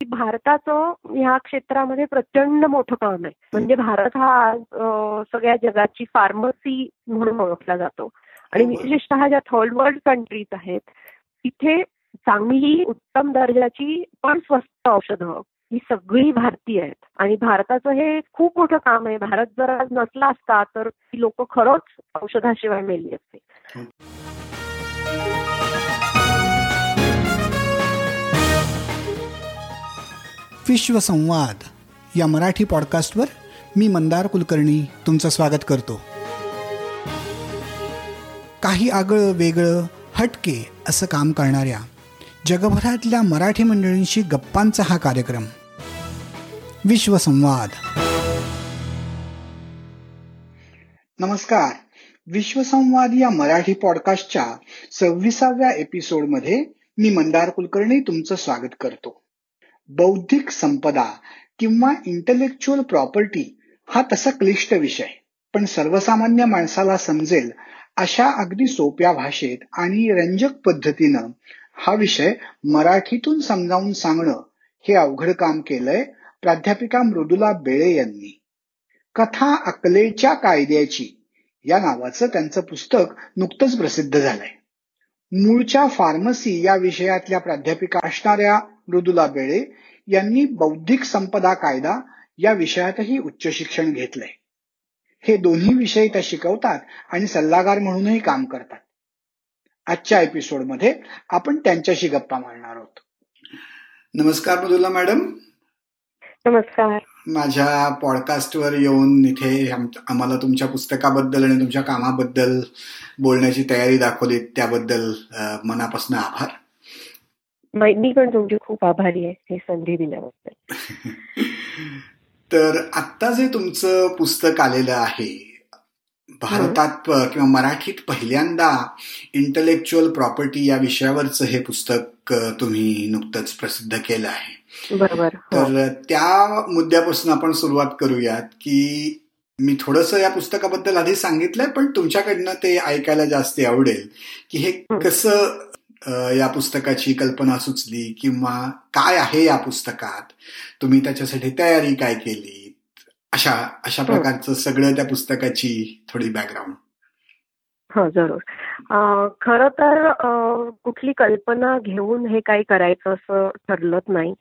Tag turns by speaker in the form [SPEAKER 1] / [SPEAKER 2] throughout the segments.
[SPEAKER 1] की भारताचं ह्या क्षेत्रामध्ये प्रचंड मोठं काम आहे. म्हणजे भारत हा आज सगळ्या जगाची फार्मसी म्हणून ओळखला जातो. आणि विशेषतः ज्या थर्ड वर्ल्ड कंट्रीज आहेत तिथे चांगली उत्तम दर्जाची पण स्वस्त औषधं ही सगळी भारतीय आहेत. आणि भारताचं हे खूप मोठं काम आहे. भारत जर आज नसला असता तर लोक खरंच औषधाशिवाय मेली असते
[SPEAKER 2] विश्वसंवाद या मराठी पॉडकास्टवर मी मंदार कुलकर्णी तुमचं स्वागत करतो. काही आगळं वेगळं हटके असं काम करणाऱ्या जगभरातल्या मराठी मंडळींशी गप्पांचा हा कार्यक्रम. विश्वसंवाद. नमस्कार. विश्वसंवाद या मराठी पॉडकास्टच्या सव्वीसाव्या एपिसोडमध्ये मी मंदार कुलकर्णी तुमचं स्वागत करतो. बौद्धिक संपदा किंवा इंटलेक्च्युअल प्रॉपर्टी हा तसा क्लिष्ट विषय. पण सर्वसामान्य माणसाला समजेल अशा अगदी सोप्या भाषेत आणि रंजक पद्धतीनं हा विषय मराठीतून समजावून सांगणं हे अवघड काम केलंय प्राध्यापिका मृदुला बेळे यांनी. कथा अकलेच्या कायद्याची या नावाचं त्यांचं पुस्तक नुकतंच प्रसिद्ध झालंय. मूळच्या फार्मसी या विषयातल्या प्राध्यापिका असणाऱ्या मृदुला बेळे यांनी बौद्धिक संपदा कायदा या विषयातही उच्च शिक्षण घेतलंय. हे दोन्ही विषय त्या शिकवतात आणि सल्लागार म्हणूनही काम करतात. आजच्या एपिसोडमध्ये आपण त्यांच्याशी गप्पा मारणार आहोत. नमस्कार मृदुला मॅडम.
[SPEAKER 1] नमस्कार.
[SPEAKER 2] माझ्या पॉडकास्टवर येऊन इथे आम्हाला तुमच्या पुस्तकाबद्दल आणि तुमच्या कामाबद्दल बोलण्याची तयारी दाखवली त्याबद्दल मनापासून आभार.
[SPEAKER 1] मी पण तुमची खूप आभारी आहे ही संधी दिल्याबद्दल.
[SPEAKER 2] तर आता जे तुमचं पुस्तक आलेलं आहे भारतात किंवा मराठीत पहिल्यांदा इंटलेक्च्युअल प्रॉपर्टी या विषयावरच हे पुस्तक तुम्ही नुकतंच प्रसिद्ध केलं आहे.
[SPEAKER 1] बरोबर
[SPEAKER 2] हो. तर त्या मुद्द्यापासून आपण सुरुवात करूयात की मी थोडस या पुस्तकाबद्दल आधी सांगितलंय पण तुमच्याकडनं ते ऐकायला जास्त आवडेल की हे. कसं या पुस्तकाची कल्पना सुचली किंवा काय आहे या पुस्तकात? तुम्ही त्याच्यासाठी तयारी काय केली अशा अशा प्रकारचं सगळं त्या पुस्तकाची थोडी बॅकग्राऊंड
[SPEAKER 1] हो जरूर. खर तर कुठली कल्पना घेऊन हे काही करायचं असं ठरलंच नाही.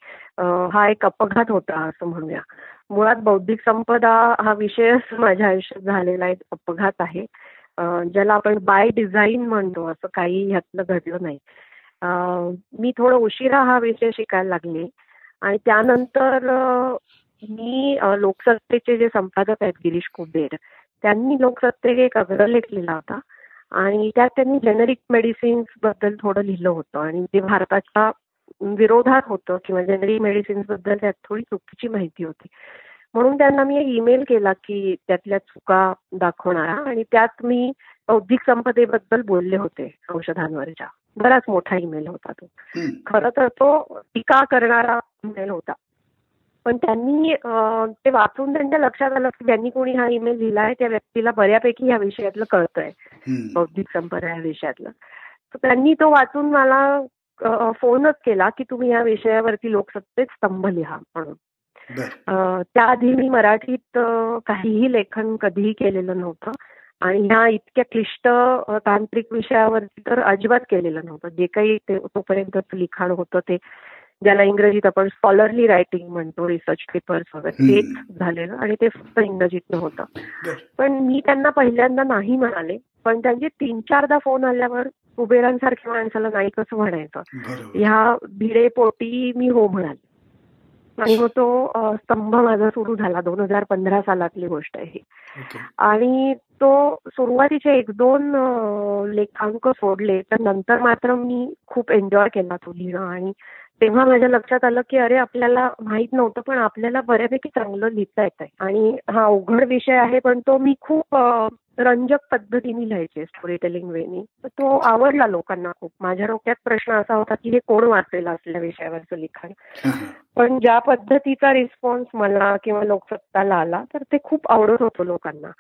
[SPEAKER 1] हा एक अपघात होता असं म्हणूया. मुळात बौद्धिक संपदा हा विषयच माझ्या आयुष्यात झालेला एक अपघात आहे. ज्याला आपण बाय डिझाईन म्हणतो असं काही ह्यातलं घडलं नाही. मी थोडं उशिरा हा विषय शिकायला लागले आणि त्यानंतर मी लोकसत्तेचे जे संपादक आहेत गिरीश कुबेर त्यांनी लोकसत्ते एक अग्रलेख लिहिला होता आणि त्यात त्यांनी जेनेरिक मेडिसिन्सबद्दल थोडं लिहिलं होतं आणि जे भारताच्या विरोधात होतं किंवा जेनेरिक मेडिसिन्सबद्दल त्यात थोडी चुकीची माहिती होती. म्हणून त्यांना मी ईमेल केला की त्यातल्या चुका दाखवणारा आणि त्यात मी बौद्धिक संपदेबद्दल बोलले होते औषधांवरच्या. बराच मोठा ईमेल होता तो. खर तर तो टीका करणारा ईमेल होता. पण त्यांनी ते वाचून त्यांच्या लक्षात आलं की त्यांनी कोणी हा ईमेल लिहिलाय त्या व्यक्तीला बऱ्यापैकी या विषयातलं कळतंय. बौद्धिक संपदा या विषयातलं. तर त्यांनी तो वाचून मला फोनच केला की तुम्ही या विषयावरती लोकसत्तेत स्तंभ लिहा म्हणून. त्याआधी मी मराठीत काहीही लेखन कधीही केलेलं नव्हतं. आणि ह्या इतक्या क्लिष्ट तांत्रिक विषयावरती तर अजिबात केलेलं नव्हतं. जे काही तोपर्यंत लिखाण होतं ते ज्याला इंग्रजीत आपण स्कॉलरली रायटिंग म्हणतो रिसर्च पेपर्स वगैरे तेच झालेलं आणि ते फक्त इंग्रजीतनं होतं पण मी त्यांना पहिल्यांदा नाही म्हणाले पण त्यांचे तीन चारदा फोन आल्यावर कुबेरांसारख्या माणसाला नाही कसं म्हणायचं? ह्या भिडे पोटी मी हो म्हणाले. आणि मग तो स्तंभ माझा सुरू झाला. दोन हजार पंधरा सालातली गोष्ट आहे आणि तो सुरुवातीचे एक दोन लेखांक सोडले तर नंतर मात्र मी खूप एन्जॉय केला तो लिहिणं. आणि तेव्हा माझ्या लक्षात आलं की अरे आपल्याला माहीत नव्हतं पण आपल्याला बऱ्यापैकी चांगलं लिहिता येत आहे आणि हा अवघड विषय आहे पण तो मी खूप रंजक पद्धतीने लिहायचे स्टोरी टेलिंग वेनी तो आवडला लोकांना खूप. माझ्या डोक्यात प्रश्न असा होता की हे कोण वाचेल असल्या विषयावरचं लिखाण? पण ज्या पद्धतीचा रिस्पॉन्स मला किंवा लोकसत्ताला आला तर ते खूप आवडत होतं लोकांना.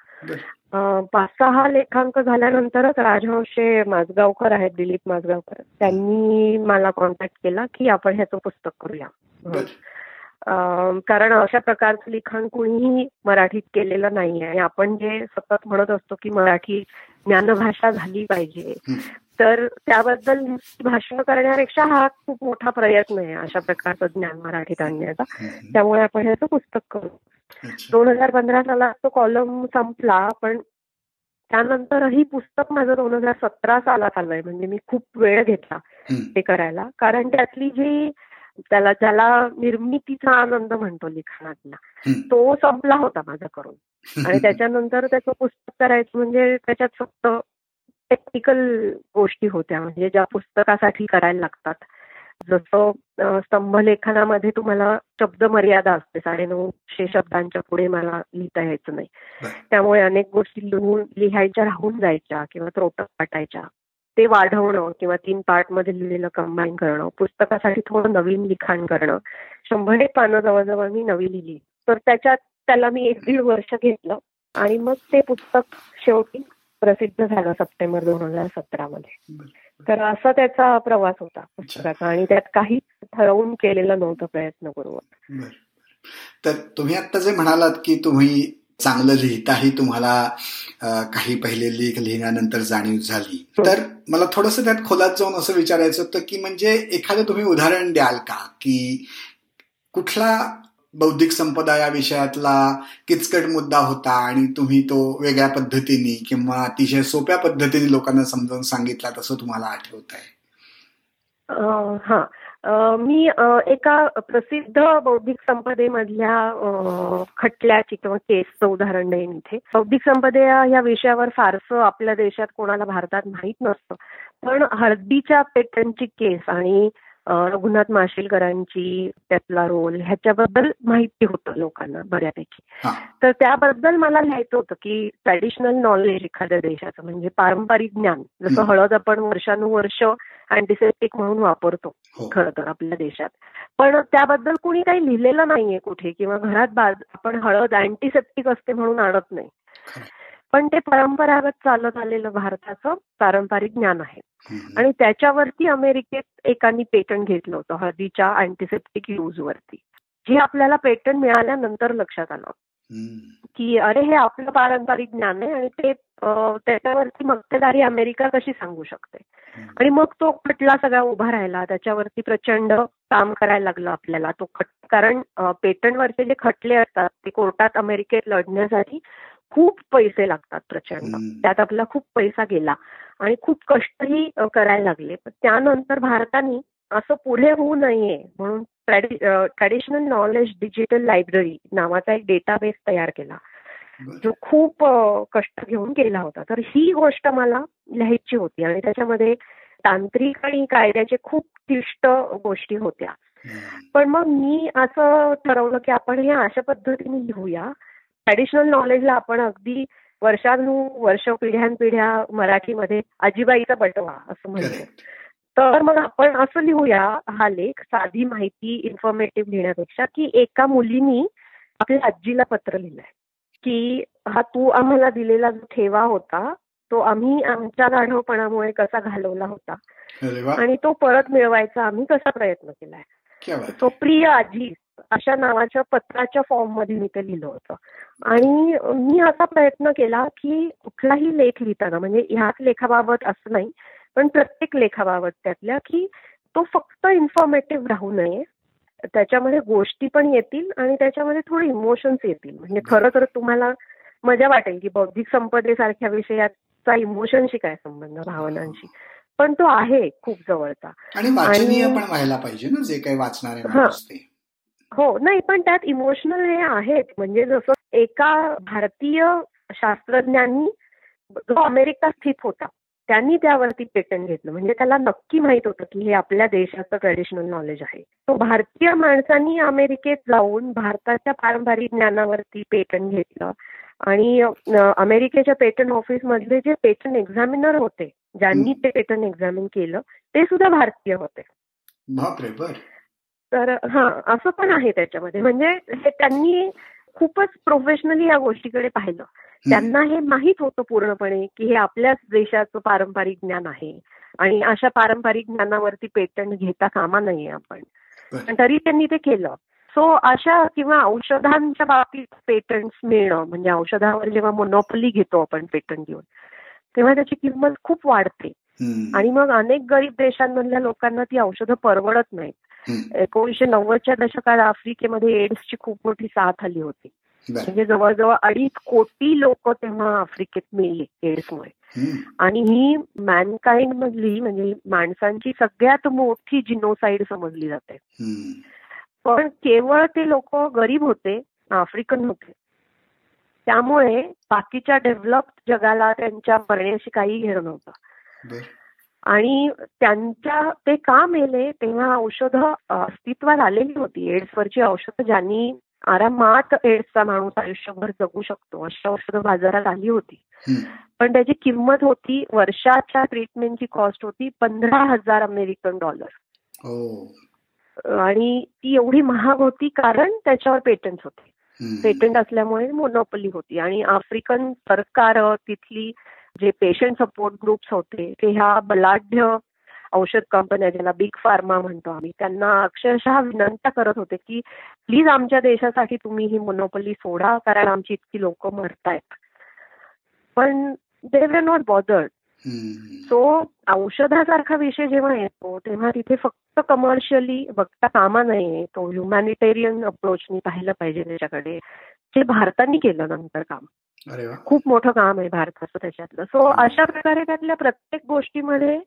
[SPEAKER 1] पाच सहा लेखांक झाल्यानंतरच राजहंशे माझगावकर आहेत दिलीप माझगावकर त्यांनी मला कॉन्टॅक्ट केला की आपण ह्याचं पुस्तक करूया. कारण अशा प्रकारचं लिखाण कुणीही मराठीत केलेलं नाही आहे. आपण जे सतत म्हणत असतो की मराठी ज्ञानभाषा झाली पाहिजे तर त्याबद्दल भाषण करण्यापेक्षा हा खूप मोठा प्रयत्न आहे अशा प्रकारचं ज्ञान मराठीत आणण्याचा. त्यामुळे आपण याचं पुस्तक करू. दोन हजार पंधरा सालात तो कॉलम संपला पण त्यानंतरही पुस्तक माझं दोन हजार सतरा सालात आलंय. म्हणजे मी खूप वेळ घेतला ते करायला. कारण त्यातली जी त्याला ज्याला निर्मितीचा आनंद म्हणतो लिखाणातला तो संपला होता माझा करून आणि त्याच्यानंतर त्याचं पुस्तक करायचं म्हणजे त्याच्यात फक्त टेक्निकल गोष्टी होत्या. म्हणजे ज्या पुस्तकासाठी करायला लागतात. जसं स्तंभलेखनामध्ये तुम्हाला शब्द मर्यादा असते. साडेनऊशे शब्दांच्या पुढे मला लिहिता यायचं नाही. त्यामुळे अनेक गोष्टी लिहून लिहायच्या राहून जायच्या किंवा त्रोटक वाटायच्या. ते वाढवणं किंवा तीन पार्टमध्ये लिहिलेलं कंबाईन करणं पुस्तकासाठी थोडं नवीन लिखाण करणं. शंभर एक पानं जवळजवळ मी नवी लिहिली. तर त्याच्यात त्याला मी एक दीड वर्ष घेतलं आणि मग ते पुस्तक शेवटी प्रसिद्ध झालं सप्टेंबर दोन हजार सतरा मध्ये. तर असा त्याचा प्रवास होता पुस्तकाचा आणि त्यात काही ठरवून केलेलं नव्हतं प्रयत्न करून
[SPEAKER 2] तर तुम्ही आता जे म्हणालात की तुम्ही चांगलं लिहिताही तुम्हाला काही पहिले लेख लिहिल्यानंतर जाणीव झाली. तर मला थोडस त्यात खोलात जाऊन असं विचारायचं होतं की म्हणजे एखादं तुम्ही उदाहरण द्याल का? की कुठला बौद्धिक संपदा या विषयातला किचकट मुद्दा होता आणि तुम्ही तो वेगळ्या पद्धतीने किंवा अतिशय सोप्या पद्धतीने लोकांना समजावून सांगितला तसं तुम्हाला आठवत आहे
[SPEAKER 1] हा. मी एका प्रसिद्ध बौद्धिक संपदेमधल्या खटल्याची किंवा केसचं उदाहरण देईन इथे. बौद्धिक संपदा या विषयावर फारसं आपल्या देशात कोणाला भारतात माहीत नसतं. पण हळदीच्या पेटंटची केस आणि रघुनाथ माशेलकरांची त्यातला रोल ह्याच्याबद्दल माहिती होतं लोकांना बऱ्यापैकी. तर त्याबद्दल मला लिहायचं होतं की ट्रॅडिशनल नॉलेज एखाद्या देशाचं म्हणजे पारंपरिक ज्ञान जसं हळद आपण वर्षानुवर्ष अँटीसेप्टिक म्हणून वापरतो हो. खरं तर आपल्या देशात. पण त्याबद्दल कुणी काही लिहिलेलं नाहीये कुठे किंवा घरात आपण हळद अँटीसेप्टिक असते म्हणून आणत नाही. पण ते परंपरागत चालत आलेलं भारताचं पारंपरिक ज्ञान आहे. आणि त्याच्यावरती अमेरिकेत एकानी पेटंट घेतलं होतं हळदीच्या अँटीसेप्टिक यूज वरती. जे आपल्याला पेटंट मिळाल्यानंतर लक्षात आलं. की अरे हे आपलं पारंपरिक ज्ञान आहे आणि ते त्याच्यावरती मक्तेदारी अमेरिका कशी सांगू शकते? आणि मग तो खटला सगळा उभा राहिला. त्याच्यावरती प्रचंड काम करायला लागलं आपल्याला. तो खट कारण पेटंटवरचे जे खटले असतात ते कोर्टात अमेरिकेत लढण्यासाठी खूप पैसे लागतात प्रचंड. त्यात आपला खूप पैसा गेला आणि खूप कष्टही करायला लागले. त्यानंतर भारताने असं पुढे होऊ नये म्हणून ट्रॅडिशनल नॉलेज डिजिटल लायब्ररी नावाचा एक डेटाबेस तयार केला. जो खूप कष्ट घेऊन केला होता. तर ही गोष्ट मला लिहायची होती आणि त्याच्यामध्ये तांत्रिक आणि कायद्याचे खूप क्लिष्ट गोष्टी होत्या. पण मग मी असं ठरवलं की आपण हे अशा पद्धतीने लिहूया. ट्रॅडिशनल नॉलेजला आपण अगदी वर्षानु वर्ष पिढ्यानपिढ्या मराठीमध्ये आजीबाईचा बटवा असं म्हणतो तर मग आपण असं लिहूया हा लेख साधी माहिती इन्फॉर्मेटिव्ह लिहिण्यापेक्षा की एका मुलीनी आपल्या आजीला पत्र लिहिलंय की हा तू आम्हाला दिलेला जो ठेवा होता तो आम्ही आमच्या गाढवपणामुळे कसा घालवला होता. आणि तो परत मिळवायचा आम्ही कसा प्रयत्न केलाय. तो प्रिय आजी अशा नावाच्या पत्राच्या फॉर्ममध्ये मी ते लिहिलं होतं. आणि मी असा प्रयत्न केला की कुठलाही लेख लिहिताना म्हणजे ह्याच लेखाबाबत असं नाही पण प्रत्येक लेखाबाबत त्यातल्या की तो फक्त इन्फॉर्मेटिव्ह राहू नये. त्याच्यामध्ये गोष्टी पण येतील आणि त्याच्यामध्ये थोडे इमोशन्स येतील. म्हणजे खरं तर तुम्हाला मजा वाटेल की बौद्धिक संपदेसारख्या विषयाचा इमोशनशी काय संबंध भावनांशी. पण तो आहे खूप जवळचा.
[SPEAKER 2] आणि पण व्हायला पाहिजे ना जे काही वाचणार
[SPEAKER 1] हो नाही पण त्यात इमोशनल हे आहेत. म्हणजे जसं एका भारतीय शास्त्रज्ञांनी जो अमेरिका स्थित होता त्यांनी त्यावरती पेटंट घेतलं. म्हणजे त्याला नक्की माहीत होतं की हे आपल्या देशाचं ट्रेडिशनल नॉलेज आहे. तो भारतीय माणसांनी अमेरिकेत जाऊन भारताच्या पारंपरिक ज्ञानावरती पेटंट घेतलं. आणि अमेरिकेच्या पेटंट ऑफिस मधले जे पेटंट एक्झामिनर होते ज्यांनी ते पेटंट एक्झामिन केलं ते सुद्धा भारतीय होते. तर हा असं पण आहे त्याच्यामध्ये. म्हणजे हे त्यांनी खूपच प्रोफेशनली या गोष्टीकडे पाहिलं. त्यांना हे माहीत होतं पूर्णपणे की हे आपल्याच देशाचं पारंपरिक ज्ञान आहे. आणि अशा पारंपरिक ज्ञानावरती पेटंट घेता कामा नाहीये आपण. पण तरी त्यांनी ते केलं. सो अशा किंवा औषधांच्या बाबतीत पेटंट्स मिळणं म्हणजे औषधावर जेव्हा मोनोपली घेतो आपण पेटंट घेऊन तेव्हा त्याची किंमत खूप वाढते. आणि मग अनेक गरीब देशांमधल्या लोकांना ती औषधं परवडत नाहीत. एकोणीशे नव्वदच्या दशकात आफ्रिकेमध्ये एड्सची खूप मोठी साथ आली होती. म्हणजे जवळजवळ अडीच कोटी लोक तेव्हा आफ्रिकेत मिळले एड्समुळे. आणि ही मॅनकाइंड मधली म्हणजे माणसांची सगळ्यात मोठी जिनोसाईड समजली जाते. पण केवळ ते लोक गरीब होते आफ्रिकन होते. त्यामुळे बाकीच्या डेव्हलप जगाला त्यांच्या मरण्याशी काही घेणं नव्हतं. आणि त्यांच्या ते का मेले तेव्हा औषधं अस्तित्वात आलेली होती. एड्सवरची औषधं ज्यांनी आरामात एड्सचा माणूस आयुष्यभर जगू शकतो अशी औषधं बाजारात आली होती. पण त्याची किंमत होती वर्षाच्या ट्रीटमेंटची कॉस्ट होती पंधरा हजार अमेरिकन डॉलर आणि ती एवढी महाग होती कारण त्याच्यावर पेटंट होते. पेटंट असल्यामुळे मोनोपली होती. आणि आफ्रिकन सरकार तिथली जे पेशंट सपोर्ट ग्रुप्स होते ते ह्या बलाढ्य औषध कंपन्या ज्याला बिग फार्मा म्हणतो आम्ही त्यांना अक्षरशः विनंत्या करत होते की प्लीज आमच्या देशासाठी तुम्ही ही मोनोपली सोडा कारण आमची इतकी लोक मरतायत. पण दे वर नॉट बॉदर्ड सो औषधासारखा विषय जेव्हा येतो तेव्हा तिथे फक्त कमर्शियली बघता कामा नये तो ह्युमॅनिटेरियन अप्रोचनी पाहिलं पाहिजे त्याच्याकडे जे भारताने केलं नंतर काम. खूप मोठं काम आहे भारताचं त्याच्यातलं. सो अशा प्रकारे त्यातल्या प्रत्येक गोष्टीमध्ये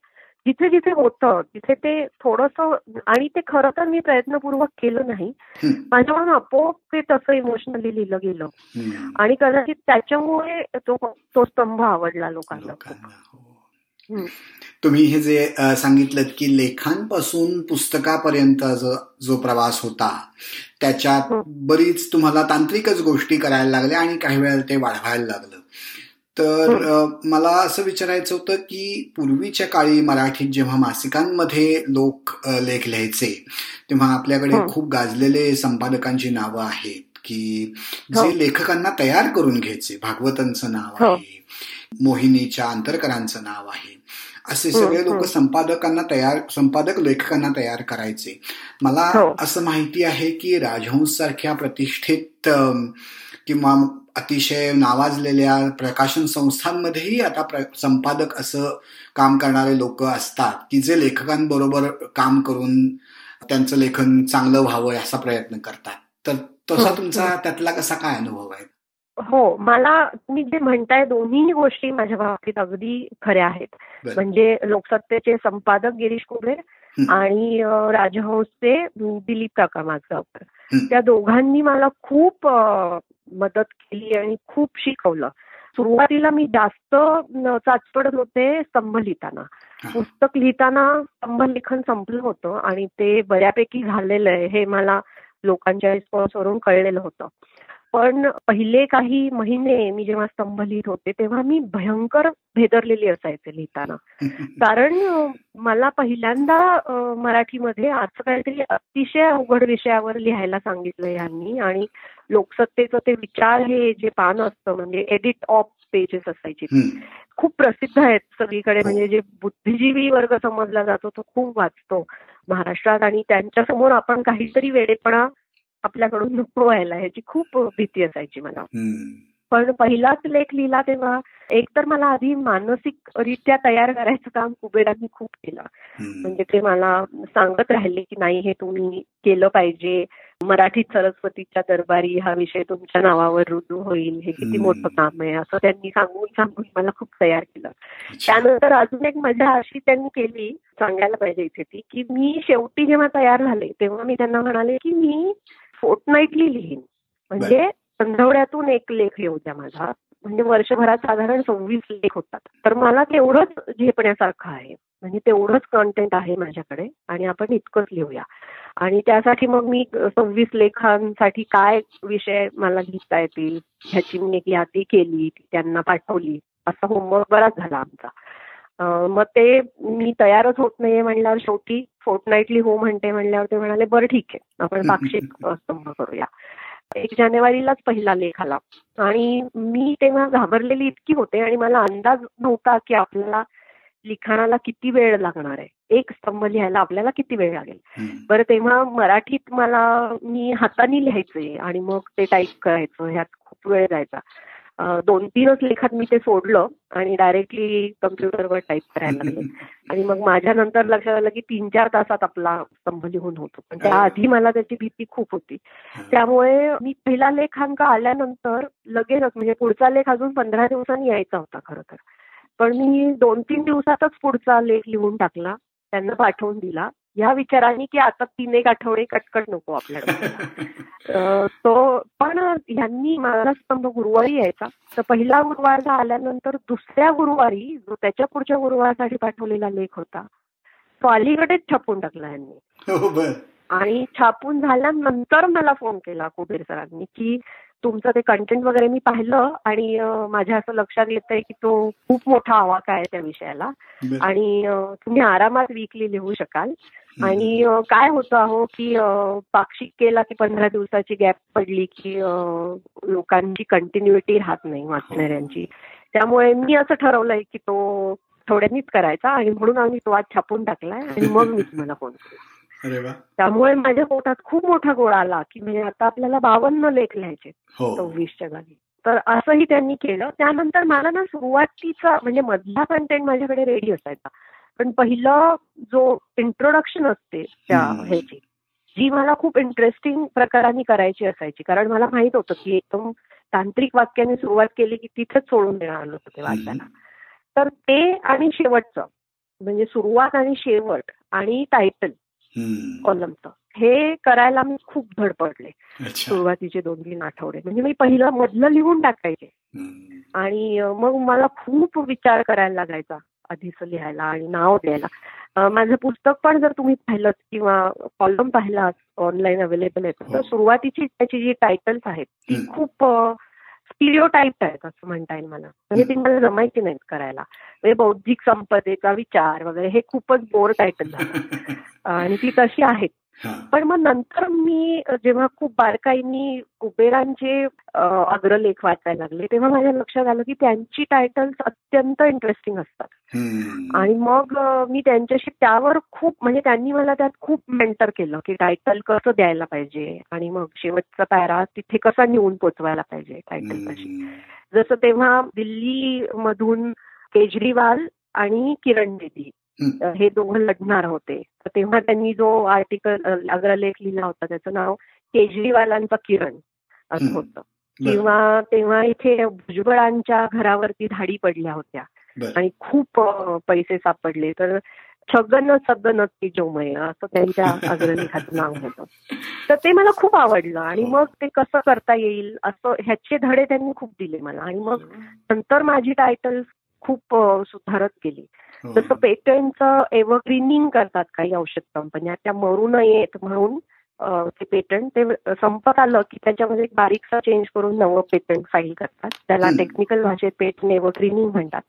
[SPEAKER 1] जिथे जिथे होतं तिथे ते थोडस आणि ते खरं तर मी प्रयत्नपूर्वक केलं नाही. माझ्याकडून आपोआप ते तसं इमोशनली लिहिलं गेलं. आणि कदाचित त्याच्यामुळे तो तो स्तंभ आवडला लोकांना
[SPEAKER 2] तुम्ही हे जे सांगितलं की लेखांपासून पुस्तकापर्यंत जो प्रवास होता त्याच्यात बरीच तुम्हाला तांत्रिकच गोष्टी करायला लागल्या आणि काही वेळेला ते वाढवायला लागलं. तर मला असं विचारायचं होतं की पूर्वीच्या काळी मराठीत जेव्हा मासिकांमध्ये लोक लेख लिहायचे तेव्हा आपल्याकडे खूप गाजलेले संपादकांची नावं आहेत की जे लेखकांना तयार करून घ्यायचे. भागवतांचं नाव आहे मोहिनीच्या अंतरकरांचं नाव आहे. असे सगळे लोक संपादकांना तयार संपादक लेखकांना तयार करायचे. मला असं माहिती आहे की राजहंस सारख्या प्रतिष्ठित किंवा अतिशय नावाजलेल्या प्रकाशन संस्थांमध्येही आता संपादक असं काम करणारे लोक असतात की जे लेखकांबरोबर काम करून त्यांचं लेखन चांगलं व्हावं असा प्रयत्न करतात. तर तसा तुमचा त्यातला कसा काय अनुभव आहे?
[SPEAKER 1] हो मला तुम्ही जे म्हणताय दोन्ही गोष्टी माझ्या बाबतीत अगदी खऱ्या आहेत. म्हणजे लोकसत्तेचे संपादक गिरीश कुबेर आणि राजहंसचे दिलीप काका माजगावकर त्या दोघांनी मला खूप मदत केली आणि खूप शिकवलं. सुरुवातीला मी जास्त चाचपडत होते स्तंभ लिहिताना. पुस्तक लिहिताना स्तंभ लिखन संपलं होतं आणि ते बऱ्यापैकी झालेलं आहे हे मला लोकांच्या रिस्पॉन्सवरून कळलेलं होतं. पण पहिले काही महिने मी जेव्हा स्तंभ लिहित होते तेव्हा मी भयंकर भेदरलेली असायचे लिहिताना. कारण मला पहिल्यांदा मराठीमध्ये असं काहीतरी अतिशय अवघड विषयावर लिहायला सांगितलं यांनी आणि लोकसत्तेचं ते विचार हे जे पान असतं म्हणजे एडिट ऑफ पेजेस असायची. खूप प्रसिद्ध आहेत सगळीकडे म्हणजे जे बुद्धिजीवी वर्ग समजला जातो तो खूप वाचतो महाराष्ट्रात आणि त्यांच्यासमोर आपण काहीतरी वेडेपणा आपल्याकडून नको व्हायला ह्याची खूप भीती असायची मला. पण पहिलाच लेख लिहिला तेव्हा एक तर मला आधी मानसिकरित्या तयार करायचं काम कुबेरांनी खूप केलं. म्हणजे ते मला सांगत राहिले की नाही हे तुम्ही केलं पाहिजे. मराठी सरस्वतीच्या दरबारी हा विषय तुमच्या नावावर रुजू होईल हे किती मोठं काम आहे असं त्यांनी सांगून सांगून मला खूप तयार केलं. त्यानंतर अजून एक मजा अशी त्यांनी केली सांगायला पाहिजे इथे ती की मी शेवटी जेव्हा तयार झाले तेव्हा मी त्यांना म्हणाले की मी फोर्टनाईटली लिहीन म्हणजे पंधरवड्यातून एक लेख येऊ द्या माझा. म्हणजे वर्षभरात साधारण सव्वीस लेख होतात. तर मला तेवढंच झेपण्यासारखं आहे. म्हणजे तेवढंच कंटेंट आहे माझ्याकडे आणि आपण इतकंच लिहूया. आणि त्यासाठी मग मी सव्वीस लेखांसाठी काय विषय मला लिहिता येतील? ह्याची मी एक यादी केली त्यांना पाठवली. असा होमवर्क बराच झाला आमचा. मग ते मी तयारच होत नाहीये म्हणल्यावर शेवटी फोर्टनाईटली हो म्हणते म्हणल्यावर ते म्हणाले बरं ठीक आहे आपण पाक्षिक स्तंभ करूया. एक जानेवारीलाच पहिला लेख आला आणि मी तेव्हा घाबरलेली इतकी होते आणि मला अंदाज नव्हता की आपल्याला लिखाणाला किती वेळ लागणार आहे. एक स्तंभ लिहायला आपल्याला किती वेळ लागेल? बरं तेव्हा मराठीत मला मी हाताने लिहायचे आणि मग ते टाईप करायचं ह्यात खूप वेळ जायचा. दोन तीनच लेखात मी ते सोडलं आणि डायरेक्टली कम्प्युटरवर टाईप करायला लागले. आणि मग माझ्या नंतर लक्षात आलं की तीन चार तासात आपला स्तंभ लिहून होतो. पण त्याआधी मला त्याची भीती खूप होती. त्यामुळे मी पहिला लेखांक आल्यानंतर लगेचच म्हणजे पुढचा लेख अजून पंधरा दिवसांनी यायचा होता खरं तर. पण मी दोन तीन दिवसातच पुढचा लेख लिहून टाकला त्यांना पाठवून दिला. या विचाराने की आता तीन एक आठवडे कटकट नको आपल्याला. तो पण ह्यांनी माझा स्तंभ गुरुवारी यायचा. तर पहिला गुरुवारला आल्यानंतर दुसऱ्या गुरुवारी जो त्याच्या पुढच्या गुरुवारसाठी पाठवलेला लेख होता तो अलीकडेच छापून टाकला यांनी
[SPEAKER 2] हो,
[SPEAKER 1] आणि छापून झाल्यानंतर मला फोन केला कुबेर सरांनी की तुमचं ते कंटेंट वगैरे मी पाहिलं आणि माझ्या असं लक्षात येत आहे की तो खूप मोठा आवाका आहे त्या विषयाला. आणि तुम्ही आरामात वीकली लिहू शकाल. आणि काय होतं अहो की पाक्षिक केला की पंधरा दिवसाची गॅप पडली की लोकांची कंटिन्युटी राहत नाही वाचणाऱ्यांची. त्यामुळे मी असं ठरवलंय की तो थोड्यानीच करायचा आणि म्हणून आम्ही तो आज छापून टाकलाय आणि मग मी तुम्हाला फोन त्यामुळे माझ्या पोटात खूप मोठा गोळा आला की म्हणजे आता आपल्याला बावन्न लेख लिहायचे
[SPEAKER 2] हो.
[SPEAKER 1] सव्वीसच्या जागी तर असंही त्यांनी केलं. त्यानंतर मला ना सुरुवातीचा म्हणजे मधला कंटेंट माझ्याकडे रेडी असायचा. पण पहिलं जो इंट्रोडक्शन असते त्या ह्याची जी मला खूप इंटरेस्टिंग प्रकाराने करायची असायची. कारण मला माहीत होतं की एकदम तांत्रिक वाक्याने सुरुवात केली की तिथेच सोडून देणार आलं होतं ते वाचायला. तर ते आणि शेवटचं म्हणजे सुरुवात आणि शेवट आणि टायटल कॉलमचं हे करायला मी खूप धडपडले सुरुवातीचे दोन तीन आठवडे. म्हणजे मी पहिलं मधलं लिहून टाकायचे. आणि मग मला खूप विचार करायला लागायचा आधीच लिहायला आणि नाव द्यायला. माझं पुस्तक पण जर तुम्ही पाहिलं किंवा कॉलम पाहिला ऑनलाईन अवेलेबल आहे तर हो. सुरुवातीची त्याची जी टायटल्स आहेत ती खूप स्टिरिओ टाईप आहेत असं म्हणता येईल मला. म्हणजे ती मला जमायची नाहीत करायला. म्हणजे बौद्धिक संपदेचा विचार वगैरे हे खूपच बोर टायटल झालं. आणि ती तशी आहेत? पण मग नंतर मी जेव्हा खूप बारकाईनी कुबेरांचे अग्रलेख वाचायला लागले तेव्हा माझ्या लक्षात आलं की त्यांची टायटल्स अत्यंत इंटरेस्टिंग असतात. आणि मग मी त्यांच्याशी त्यावर खूप म्हणजे त्यांनी मला त्यात खूप मेंटर केलं की टायटल कसं द्यायला पाहिजे आणि मग शेवटचा पॅरा तिथे कसा नेऊन पोचवायला पाहिजे टायटल कशी जसं तेव्हा दिल्ली मधून केजरीवाल आणि किरण बेदी हे दोघं लढणार होते. तर तेव्हा त्यांनी जो आर्टिकल अग्रलेख लिहिला होता त्याचं नाव केजरीवालांचा किरण असं होतं. किंवा तेव्हा इथे भुजबळांच्या घरावरती धाडी पडल्या होत्या. आणि खूप पैसे सापडले. तर छगन सगन जोमय असं त्यांच्या अग्रलेखाचं नाव होतं. तर ते मला खूप आवडलं. आणि मग ते कसं करता येईल असं ह्याचे धडे त्यांनी खूप दिले मला. आणि मग नंतर माझी टायटल खूप सुधारत गेली हो. जसं पेटंटचं एव्हरग्रीनिंग करतात काही औषध कंपन्या त्या मरू नयेत म्हणून ते पेटंट ते संपत आलं की त्याच्यामध्ये बारीकसा चेंज करून नवं पेटंट फाईल करतात. त्याला टेक्निकल भाषेत पेटंट एव्हरग्रीनिंग म्हणतात.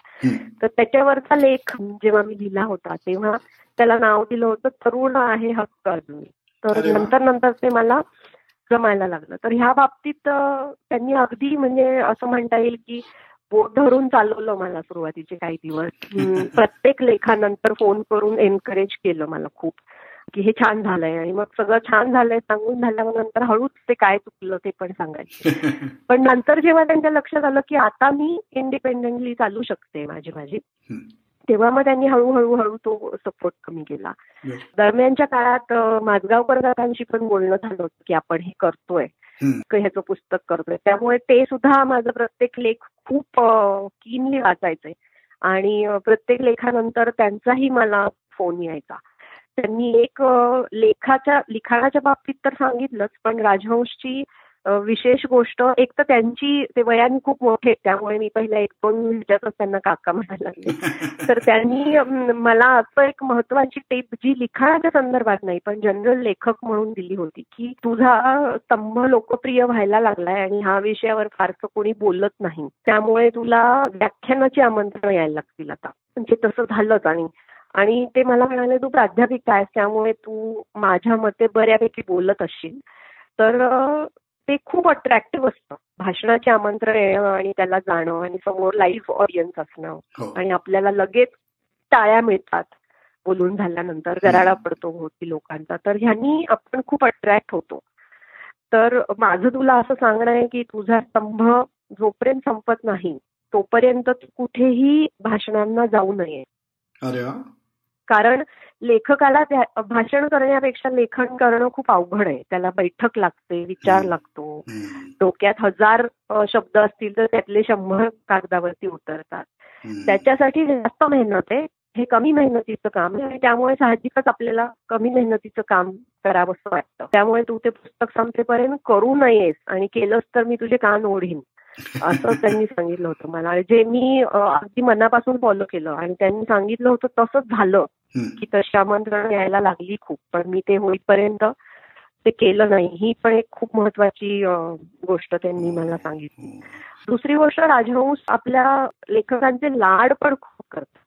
[SPEAKER 1] तर त्याच्यावरचा लेख जेव्हा मी लिहिला होता तेव्हा त्याला नाव दिलं होतं तरुण आहे हक्क अजून. तर नंतर नंतर ते मला जमायला लागलं. तर ह्या बाबतीत त्यांनी अगदी म्हणजे असं म्हणता येईल की बोट धरून चालवलं मला सुरुवातीचे काही दिवस. प्रत्येक लेखानंतर फोन करून एनकरेज केलं मला खूप की हे छान झालंय. आणि मग सगळं छान झालंय सांगून झाल्यावर नंतर हळूच ते काय चुकलं ते पण सांगायचे. पण नंतर जेव्हा त्यांच्या लक्षात आलं की आता मी इंडिपेंडेंटली चालू शकते माझी माझी तेव्हा मग त्यांनी हळूहळू हळू तो सपोर्ट कमी केला. दरम्यानच्या काळात माझगावकर दादांशी पण बोलणं झालं होतं की आपण हे करतोय. ह्याचं पुस्तक करतोय. त्यामुळे ते सुद्धा माझा प्रत्येक लेख खूप किनली वाचायचे आणि प्रत्येक लेखानंतर त्यांचाही मला फोन यायचा. त्यांनी एक लेखाच्या लिखाणाच्या बाबतीत तर सांगितलंच पण राजहंशची विशेष गोष्ट एक तर त्यांची ते वयाने खूप मोठे त्यामुळे मी पहिल्या एक दोन मिनिटातच त्यांना काका म्हणायला लागले. तर त्यांनी मला असं एक महत्वाची टेप जी लिखाणाच्या संदर्भात नाही पण जनरल लेखक म्हणून दिली होती की तुझा स्तंभ लोकप्रिय व्हायला लागलाय आणि हा विषयावर फारसं कोणी बोलत नाही. त्यामुळे तुला व्याख्यानाची आमंत्रण यायला लागतील आता. म्हणजे तसं झालंच आणि आणि ते मला म्हणाले तू प्राध्यापिका आहेस त्यामुळे तू माझ्या मते बऱ्यापैकी बोलत असशील. तर ते खूप अट्रॅक्टिव्ह असतं. भाषणाचे आमंत्रण येणं आणि त्याला जाणं आणि समोर लाईव्ह ऑडियन्स असणं हो. आणि आपल्याला लगेच टाळ्या मिळतात. बोलून झाल्यानंतर गराडा पडतो भोवती लोकांचा. तर ह्यांनी आपण खूप अट्रॅक्ट होतो. तर माझं तुला असं सांगणं आहे की तुझा स्तंभ जोपर्यंत संपत नाही तोपर्यंत तू कुठेही भाषणांना जाऊ नये. कारण लेखकाला भाषण करण्यापेक्षा लेखन करणं खूप अवघड आहे. त्याला बैठक लागते विचार. लागतो. डोक्यात हजार शब्द असतील तर त्यातले शंभर कागदावरती उतरतात. त्याच्यासाठी जास्त मेहनत आहे. हे कमी मेहनतीचं काम आहे आणि त्यामुळे साहजिकच आपल्याला कमी मेहनतीचं काम करावंसं वाटतं. त्यामुळे तू ते पुस्तक संपेपर्यंत करू नयेस आणि केलंस तर मी तुझे कान ओढीन. असं त्यांनी सांगितलं होतं मला. जे मी अगदी मनापासून फॉलो केलं आणि त्यांनी सांगितलं होतं तसंच झालं. की तशी आमंत्रण यायला लागली खूप. पण मी ते होईपर्यंत ते केलं नाही. ही पण एक खूप महत्वाची गोष्ट त्यांनी मला सांगितली. दुसरी गोष्ट राजहंस आपल्या लेखकांचे लाड पण खूप करतात.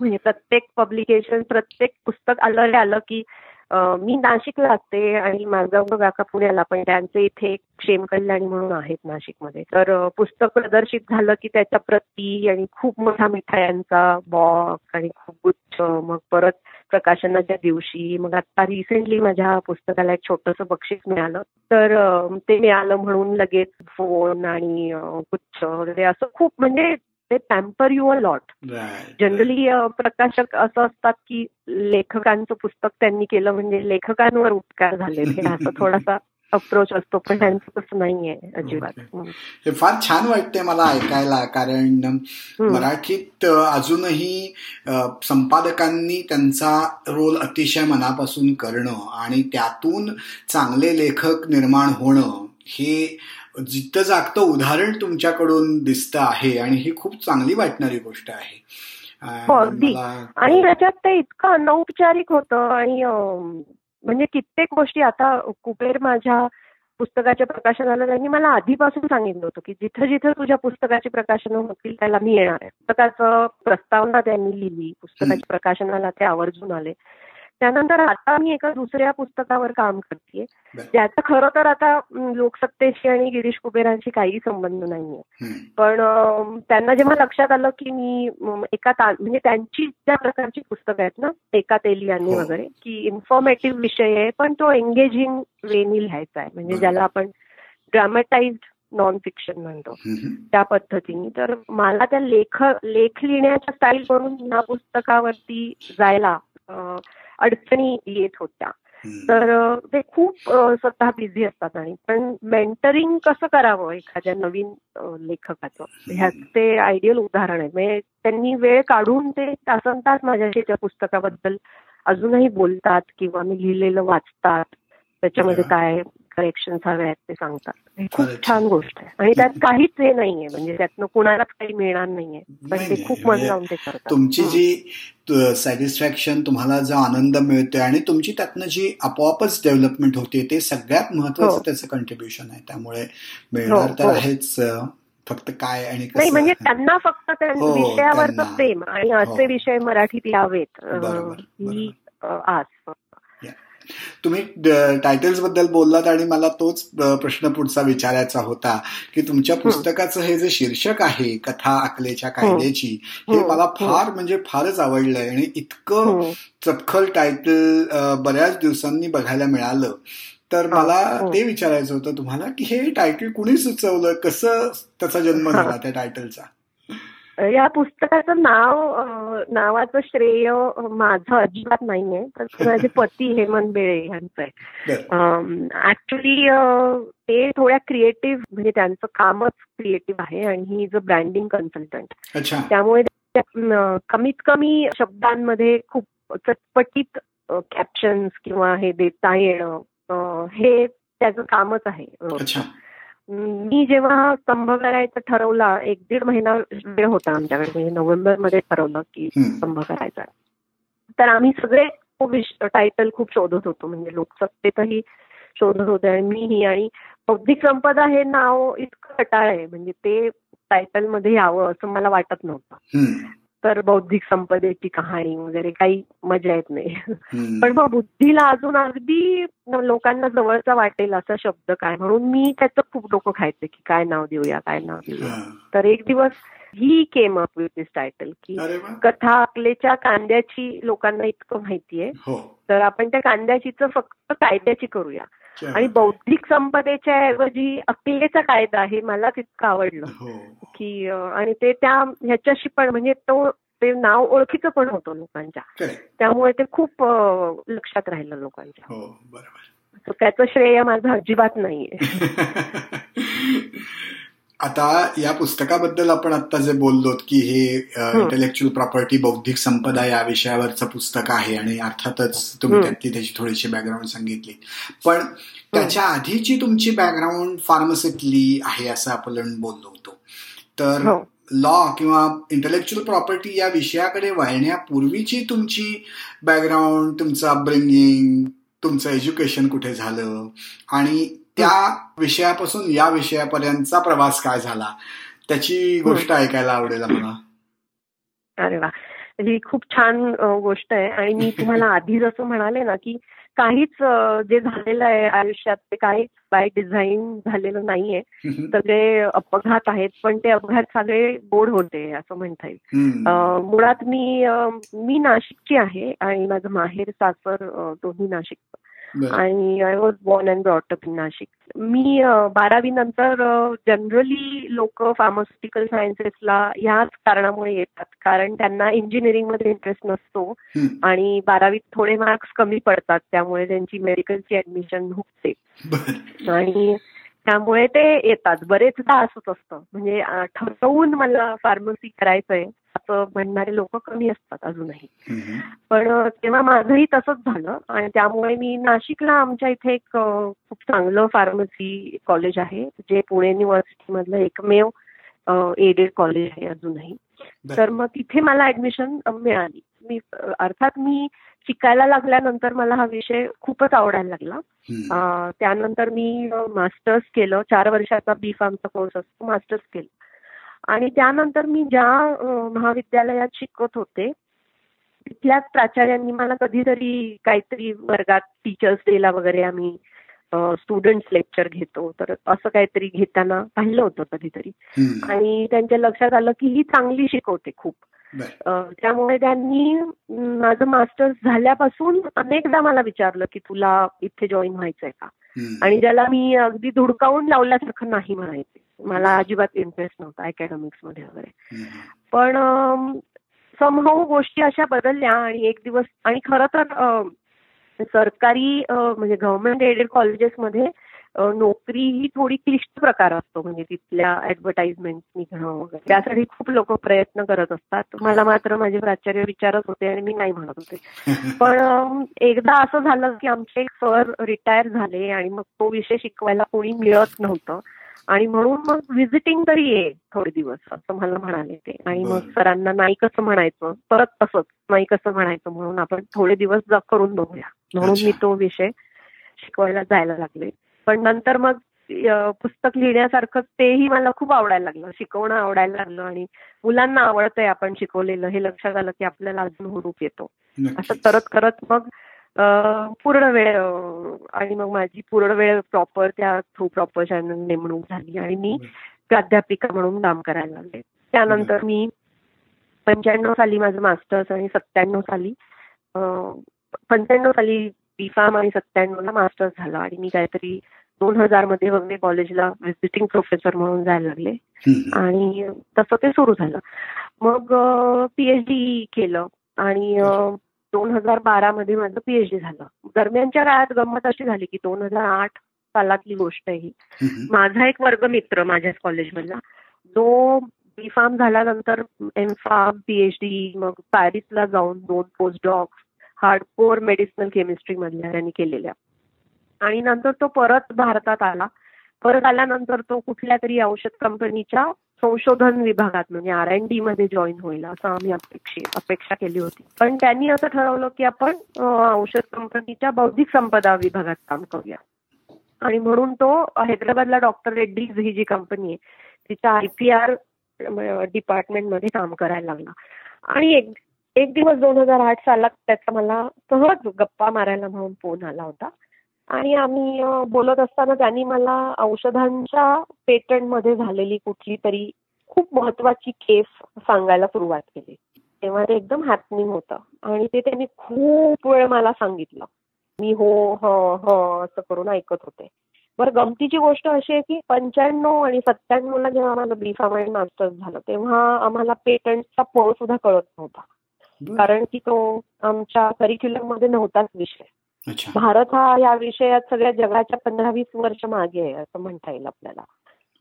[SPEAKER 1] म्हणजे प्रत्येक पब्लिकेशन प्रत्येक पुस्तक आलं आलं की मी नाशिकला असते आणि माझा काका पुण्याला पण त्यांचे इथे एक क्षेम कल्याणी म्हणून आहेत नाशिकमध्ये. तर पुस्तक प्रदर्शित झालं की त्याच्या प्रती आणि खूप मोठा मिठायांचा बॉक्स आणि खूप गुच्छ मग परत प्रकाशनाच्या दिवशी मग आता रिसेंटली माझ्या पुस्तकाला एक छोटंसं बक्षीस मिळालं. तर ते मिळालं म्हणून लगेच फोन आणि गुच्छ वगैरे असं खूप म्हणजे ते pamper you a lot. Generally प्रकाशक असं असतात की लेखकांचं पुस्तक त्यांनी केलं म्हणजे लेखकांवर उपकार झाले असं थोडासा अप्रोच असतो पण त्यांचं तसं नाहीये अजिबात.
[SPEAKER 2] हे फार छान वाटते मला ऐकायला कारण. मराठीत अजूनही संपादकांनी त्यांचा रोल अतिशय मनापासून करणं आणि त्यातून चांगले लेखक निर्माण होणं हे जिथं जागतं उदाहरण तुमच्याकडून दिसतं आहे आणि ही खूप चांगली वाटणारी गोष्ट आहे.
[SPEAKER 1] हो, अगदी. आणि त्याच्यात ते इतकं अनौपचारिक होतं आणि म्हणजे कित्येक गोष्टी आता कुबेर माझ्या पुस्तकाच्या प्रकाशनाला त्यांनी मला आधीपासून सांगितलं होतं की जिथं जिथं तुझ्या पुस्तकाची प्रकाशनं होतील त्याला मी येणार आहे. पुस्तकाचं प्रस्तावना त्यांनी लिहिली पुस्तकाच्या प्रकाशनाला ते आवर्जून आले. त्यानंतर आता मी एका दुसऱ्या पुस्तकावर काम करते. ज्याचा खरं तर आता लोकसत्तेशी आणि गिरीश कुबेरांशी काही संबंध नाहीये. पण त्यांना जेव्हा लक्षात आलं की मी एका म्हणजे त्यांची ज्या प्रकारची पुस्तकं आहेत ना एका तेलियांनी
[SPEAKER 2] हो.
[SPEAKER 1] वगैरे की इन्फॉर्मेटिव्ह विषय आहे पण तो एंगेजिंग वेनी लिहायचा आहे म्हणजे. ज्याला आपण ड्रामॅटाइज्ड नॉन फिक्शन म्हणतो. त्या पद्धतीने तर मला त्या लेख लेख लिहिण्याच्या स्टाईल करून ह्या पुस्तकावरती जायला अडचणी येत होत्या. तर ते खूप स्वतः बिझी असतात आणि पण मेंटरिंग कसं करावं एखाद्या नवीन लेखकाचं? ह्याच ते आयडियल उदाहरण आहे. म्हणजे त्यांनी वेळ काढून ते तासन तास माझ्याशी त्या पुस्तकाबद्दल अजूनही बोलतात किंवा मी लिहिलेलं वाचतात. त्याच्यामध्ये काय करेक्शन हवे आहेत ते सांगतात खूप. छान गोष्ट आहे आणि त्यात काहीच हे नाहीये म्हणजे त्यातनं कुणालाच काही मिळणार नाहीये पण ते खूप मन
[SPEAKER 2] म्हणजे
[SPEAKER 1] लावून ते करतात
[SPEAKER 2] तुमची. जी सॅटिस्फॅक्शन तुम्हाला जो आनंद मिळतोय आणि तुमची त्यातनं जी आपोआपच डेव्हलपमेंट होते ते सगळ्यात महत्वाचं
[SPEAKER 1] हो.
[SPEAKER 2] त्याचं कंट्रीब्युशन आहे त्यामुळे मिळणार
[SPEAKER 1] हो,
[SPEAKER 2] तर
[SPEAKER 1] हो.
[SPEAKER 2] आहेच फक्त काय आणि
[SPEAKER 1] नाही म्हणजे त्यांना फक्त विषयावरचं. प्रेम आणि असे. विषय मराठीत यावेत ही आस.
[SPEAKER 2] तुम्ही टायटल्सबद्दल बोललात आणि मला तोच प्रश्न पुढचा विचारायचा होता की तुमच्या पुस्तकाचं हे जे शीर्षक आहे कथा अकलेच्या कायद्याची हे मला. फार म्हणजे फारच आवडलंय आणि इतकं. चपखल टायटल बऱ्याच दिवसांनी बघायला मिळालं तर मला. ते विचारायचं होतं तुम्हाला की हे टायटल कुणी सुचवलं कसं त्याचा जन्म. झाला त्या टायटलचा
[SPEAKER 1] या पुस्तकाचं नाव नावाचं श्रेय माझं अजिबात नाहीये. तर माझे पती हेमंत बेळे यांचं आहे. ऍक्च्युली ते थोड्या क्रिएटिव्ह म्हणजे त्यांचं कामच क्रिएटिव्ह आहे आणि he is a branding consultant
[SPEAKER 2] अच्छा.
[SPEAKER 1] त्यामुळे कमीत कमी शब्दांमध्ये खूप चटपटीत कॅप्शन्स किंवा हे देता येणं हे त्याचं कामच आहे. मी जेव्हा स्तंभ करायचं ठरवला एक दीड महिना वेळ होता आमच्याकडे म्हणजे नोव्हेंबरमध्ये ठरवलं की. स्तंभ करायचा तर आम्ही सगळे टायटल खूप शोधत होतो म्हणजे लोकसत्तेतही शोधत होते आणि मीही आणि बौद्धिक संपदा हे नाव इतकं कटाळ आहे म्हणजे ते टायटलमध्ये यावं असं मला वाटत नव्हतं. तर बौद्धिक संपदेची कहाणी वगैरे काही मजा येत नाही. पण मग बुद्धीला अजून अगदी लोकांना जवळचा वाटेल असा शब्द काय? म्हणून मी त्याचं खूप डोकं खायचं की काय नाव देऊया काय नाव देऊया. तर एक दिवस he came up with this title की कथा अकलेच्या कांद्याची लोकांना इतकं माहितीये.
[SPEAKER 2] हो.
[SPEAKER 1] तर आपण त्या कांद्याचीच फक्त कायद्याची करूया. आणि बौद्धिक संपदेच्या ऐवजी अकलेचा कायदा हे मला तितकं आवडलं.
[SPEAKER 2] हो.
[SPEAKER 1] की आणि ते त्या ह्याच्याशी पण म्हणजे तो ते नाव ओळखीचं पण होतं लोकांच्या. त्यामुळे ते खूप लक्षात राहिलं लोकांच्या.
[SPEAKER 2] हो,
[SPEAKER 1] त्याचं श्रेय माझं अजिबात नाहीये.
[SPEAKER 2] आता या पुस्तकाबद्दल आपण आता जे बोललो की हे इंटेलेक्च्युअल प्रॉपर्टी बौद्धिक संपदा या विषयावरचं पुस्तक आहे आणि अर्थातच तुम्ही त्यातली त्याची थोडीशी बॅकग्राऊंड सांगितली. पण त्याच्या आधीची तुमची बॅकग्राऊंड फार्मसीतली आहे असं आपण बोललो होतो. तर लॉ हो. किंवा इंटेलेक्च्युअल प्रॉपर्टी या विषयाकडे वळण्यापूर्वीची तुमची बॅकग्राऊंड तुमचं अपब्रिंगिंग तुमचं एज्युकेशन कुठे झालं? आणि त्या विषयापासून या विषयापर्यंतचा प्रवास काय झाला? त्याची गोष्ट ऐकायला आवडेल मला
[SPEAKER 1] अरे वा. ही खूप छान गोष्ट आहे. आणि मी तुम्हाला आधी जसं म्हणाले ना की काहीच जे झालेलं आहे आयुष्यात ते काहीच बाय डिझाईन झालेलं नाहीये. सगळे अपघात आहेत पण ते अपघात सगळे गोड होते असं म्हणता येईल. मुळात मी मी नाशिकची आहे आणि माझं माहेर सासर दोन्ही नाशिक आणि I was born and brought up in Nashik मी बारावी नंतर जनरली लोक फार्मास्युटिकल सायन्सेसला ह्याच कारणामुळे येतात. कारण त्यांना इंजिनिअरिंगमध्ये इंटरेस्ट नसतो. आणि बारावीत थोडे मार्क्स कमी पडतात. त्यामुळे त्यांची मेडिकलची ऍडमिशन हुकते आणि त्यामुळे ते येतात. बरेचदा असंच असतं. म्हणजे ठरवून मला फार्मसी करायचंय. असं म्हणणारे लोक कमी असतात अजूनही. पण तेव्हा माझंही तसंच झालं आणि त्यामुळे मी नाशिकला आमच्या इथे एक खूप चांगलं फार्मसी कॉलेज आहे जे पुणे युनिव्हर्सिटी मधलं एकमेव एडेड कॉलेज आहे अजूनही. तर मग तिथे मला ऍडमिशन मिळाली. मी अर्थात मी शिकायला लागल्यानंतर मला हा विषय खूपच आवडायला लागला. त्यानंतर मी मास्टर्स केलं. चार वर्षाचा बी फार्मचा कोर्स असतो मास्टर्स केलं. आणि त्यानंतर मी ज्या महाविद्यालयात शिकत होते तिथल्याच प्राचार्यांनी मला कधीतरी काहीतरी वर्गात टीचर्स डेला वगैरे आम्ही स्टुडंट्स लेक्चर घेतो. तर असं काहीतरी घेताना पाहिलं होतं कधीतरी. आणि त्यांच्या लक्षात आलं की ही चांगली शिकवते खूप. त्यामुळे त्यांनी माझं मास्टर्स झाल्यापासून अनेकदा मला विचारलं की तुला इथे जॉईन व्हायचंय का? आणि ज्याला मी अगदी धुडकावून लावल्यासारखं नाही म्हणायचे. मला अजिबात इंटरेस्ट नव्हता अकॅडमिक्समध्ये वगैरे. पण समभाऊ गोष्टी अशा बदलल्या आणि एक दिवस आणि खरं तर सरकारी म्हणजे गव्हर्नमेंट एडेड कॉलेजेसमध्ये नोकरी ही थोडी क्लिष्ट प्रकार असतो. म्हणजे तिथल्या ऍडव्हर्टाइजमेंट निघणं वगैरे. त्यासाठी खूप लोक प्रयत्न करत असतात. मला मात्र माझे प्राचार्य विचारत होते आणि मी नाही म्हणत होते. पण एकदा असं झालं की आमचे एक सर रिटायर झाले आणि मग तो विषय शिकवायला कोणी मिळत नव्हतं. आणि म्हणून मग व्हिजिटिंग तरी ये थोडे दिवस असं मला म्हणाले ते. आणि मग सरांना नाही कसं म्हणायचं परत तसंच नाही कसं म्हणायचं म्हणून आपण थोडे दिवस करून बघूया. म्हणून मी तो विषय शिकवायला जायला लागले. पण नंतर मग पुस्तक लिहिण्यासारखं तेही मला खूप आवडायला लागलं. शिकवणं आवडायला लागलं आणि मुलांना आवडतंय आपण शिकवलेलं. हे लक्षात आलं की आपल्याला अजून हुरूप येतो. असं करत करत मग पूर्ण वेळ आणि मग माझी पूर्ण वेळ प्रॉपर त्या थ्रू प्रॉपर चॅनल नेमणूक झाली आणि मी प्राध्यापिका म्हणून काम करायला लागले. त्यानंतर मी पंच्याण्णव साली माझं मास्टर्स आणि सत्त्याण्णव साली पंच्याण्णव साली बी फार्म आणि सत्त्याण्णवला मास्टर्स झाला आणि मी काहीतरी दोन हजारमध्ये वगैरे कॉलेजला व्हिजिटिंग प्रोफेसर म्हणून जायला लागले. आणि तसं ते सुरू झालं. मग पीएचडी केलं आणि दोन हजार बारा मध्ये माझं पीएचडी झालं. दरम्यानच्या काळात गंमत अशी झाली की दोन हजार आठ सालातली गोष्ट आहे ही. माझा एक वर्गमित्र माझ्याच कॉलेजमधला जो बी फार्म झाल्यानंतर एम फार्म पीएचडी मग पॅरिसला जाऊन दोन post doc hardcore medicinal chemistry मधल्या त्यांनी केलेल्या. आणि नंतर तो परत भारतात आला. परत आल्यानंतर तो कुठल्या तरी औषध कंपनीच्या संशोधन विभागात म्हणजे आर एन डी मध्ये जॉईन होईल असं आम्ही अपेक्षित अपेक्षा केली होती. पण त्यांनी असं ठरवलं की आपण औषध कंपनीच्या बौद्धिक संपदा विभागात काम करूया. आणि म्हणून तो हैदराबादला डॉक्टर रेड्डीज ही जी कंपनी आहे तिच्या आय पी आर डिपार्टमेंटमध्ये काम करायला लागला. आणि एक एक दिवस दोन हजार आठ सालात त्याचा मला सहज गप्पा मारायला म्हणून फोन आला होता. आणि आम्ही बोलत असताना त्यांनी मला औषधांच्या पेटंटमध्ये झालेली कुठली तरी खूप महत्वाची केस सांगायला सुरुवात केली. तेव्हा ते एकदम हॅपनिंग होतं. आणि ते त्यांनी खूप वेळ मला सांगितलं. मी हो ह ह असं करून ऐकत होते. बरं गमतीची गोष्ट अशी आहे की पंच्याण्णव आणि सत्त्याण्णवला जेव्हा आम्हाला बी फार्मा मास्टर्स झालं तेव्हा आम्हाला पेटंटचा पळ सुद्धा कळत नव्हता. कारण की तो आमच्या करिक्युलममध्ये नव्हताच विषय. भारत हा या विषयात सगळ्या जगाच्या पंधरा वीस वर्ष मागे आहे असं म्हणता येईल आपल्याला.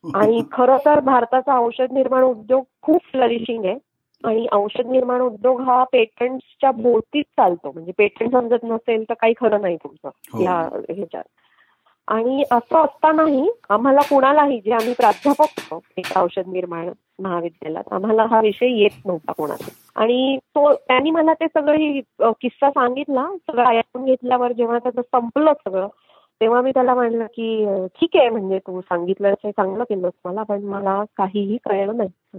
[SPEAKER 1] आणि खरं तर भारताचा औषध निर्माण उद्योग खूप फ्लरिशिंग आहे. आणि औषध निर्माण उद्योग हा पेटंटच्या भोवतीच चालतो. म्हणजे पेटंट समजत नसेल तर काही खरं नाही तुमचं हो. या ह्याच्यात. आणि असं असतानाही आम्हाला कुणालाही जे आम्ही प्राध्यापक होतो एक औषध निर्माण महाविद्यालयात आम्हाला हा विषय येत नव्हता कोणाचा आणि तो त्यांनी मला ते सगळं किस्सा सांगितला सगळं ऐकून घेतल्यावर जेव्हा त्याचं संपलं सगळं तेव्हा मी त्याला म्हणलं की ठीक आहे म्हणजे तू सांगितलं चांगलं केलंस मला पण मला काहीही कळलं नाही.